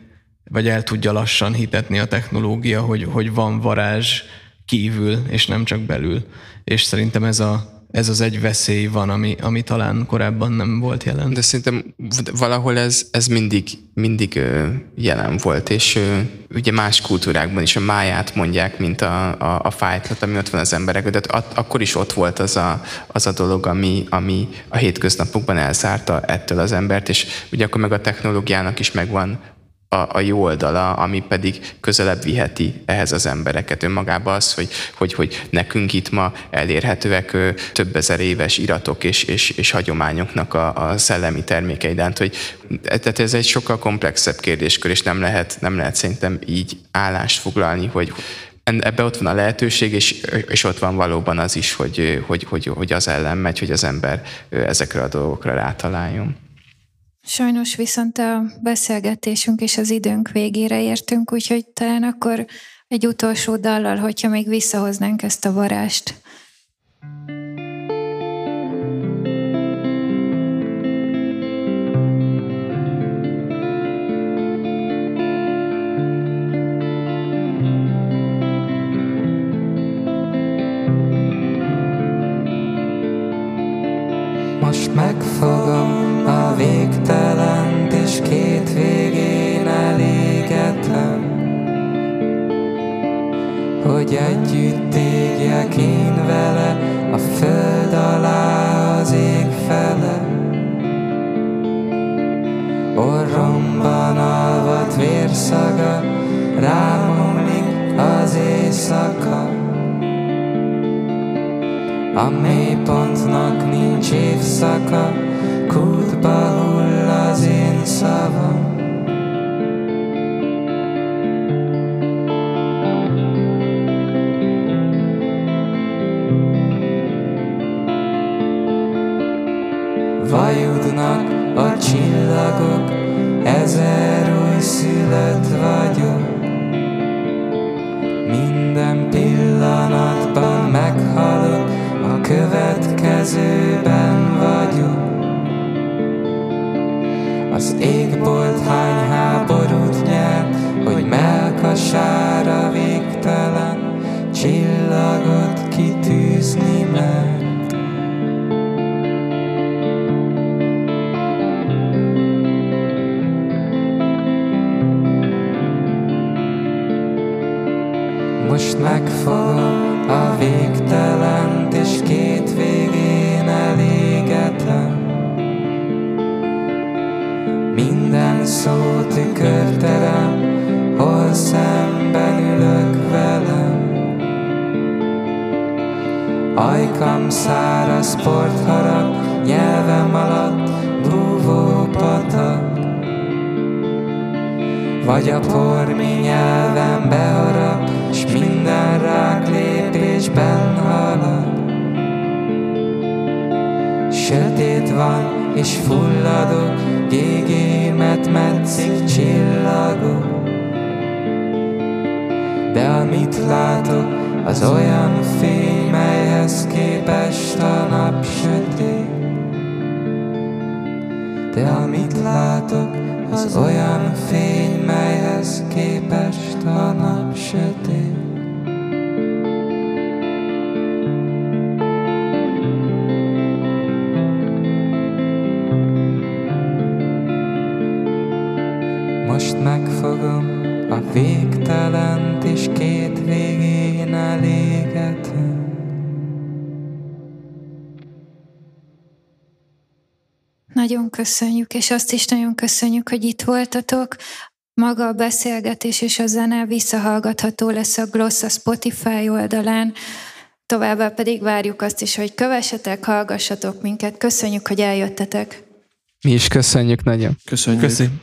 Speaker 3: vagy el tudja lassan hitetni a technológia, hogy, hogy van varázs kívül, és nem csak belül. És szerintem ez a, ez az egy veszély van, ami, ami talán korábban nem volt jelen.
Speaker 2: De szerintem valahol ez, ez mindig, mindig jelen volt, és ugye más kultúrákban is a máját mondják, mint a, a, a fájtlat, ami ott van az emberek, de at, akkor is ott volt az a, az a dolog, ami, ami a hétköznapokban elzárta ettől az embert, és ugye akkor meg a technológiának is megvan a, a jó oldala, ami pedig közelebb viheti ehhez az embereket önmagába az, hogy, hogy, hogy nekünk itt ma elérhetőek több ezer éves iratok és, és, és hagyományoknak a, a szellemi termékei, de hát, hogy tehát ez egy sokkal komplexebb kérdéskör, és nem lehet, nem lehet szerintem így állást foglalni, hogy ebbe ott van a lehetőség, és, és ott van valóban az is, hogy, hogy, hogy, hogy az ellen megy, hogy az ember ezekre a dolgokra rátaláljon.
Speaker 4: Sajnos viszont a beszélgetésünk és az időnk végére értünk, úgyhogy talán akkor egy utolsó dallal, hogyha még visszahoznánk ezt a varást.
Speaker 6: Most hogy együtt égjek én vele a föld alá az ég fele. Orromban alvat vérszaga, rám omlik az éjszaka. A mélypontnak nincs évszaka, kútba hull az én szavam. Vajudnak a csillagok, ezer új szület vagyok. Minden pillanatban meghalok, a következőben vagyok. Az égbolt hány háborút nyert, hogy melkasára végtelen csillagot kitűzni mert. Sötét. Most megfogom a végtelent, és két végén elégetem.
Speaker 4: Nagyon köszönjük, és azt is nagyon köszönjük, hogy itt voltatok. Maga a beszélgetés és a zene visszahallgatható lesz a Gloss a Spotify oldalán. Továbbá pedig várjuk azt is, hogy kövessetek, hallgassatok minket. Köszönjük, hogy eljöttetek.
Speaker 2: Mi is köszönjük nagyon.
Speaker 5: Köszönjük.
Speaker 3: Köszönjük.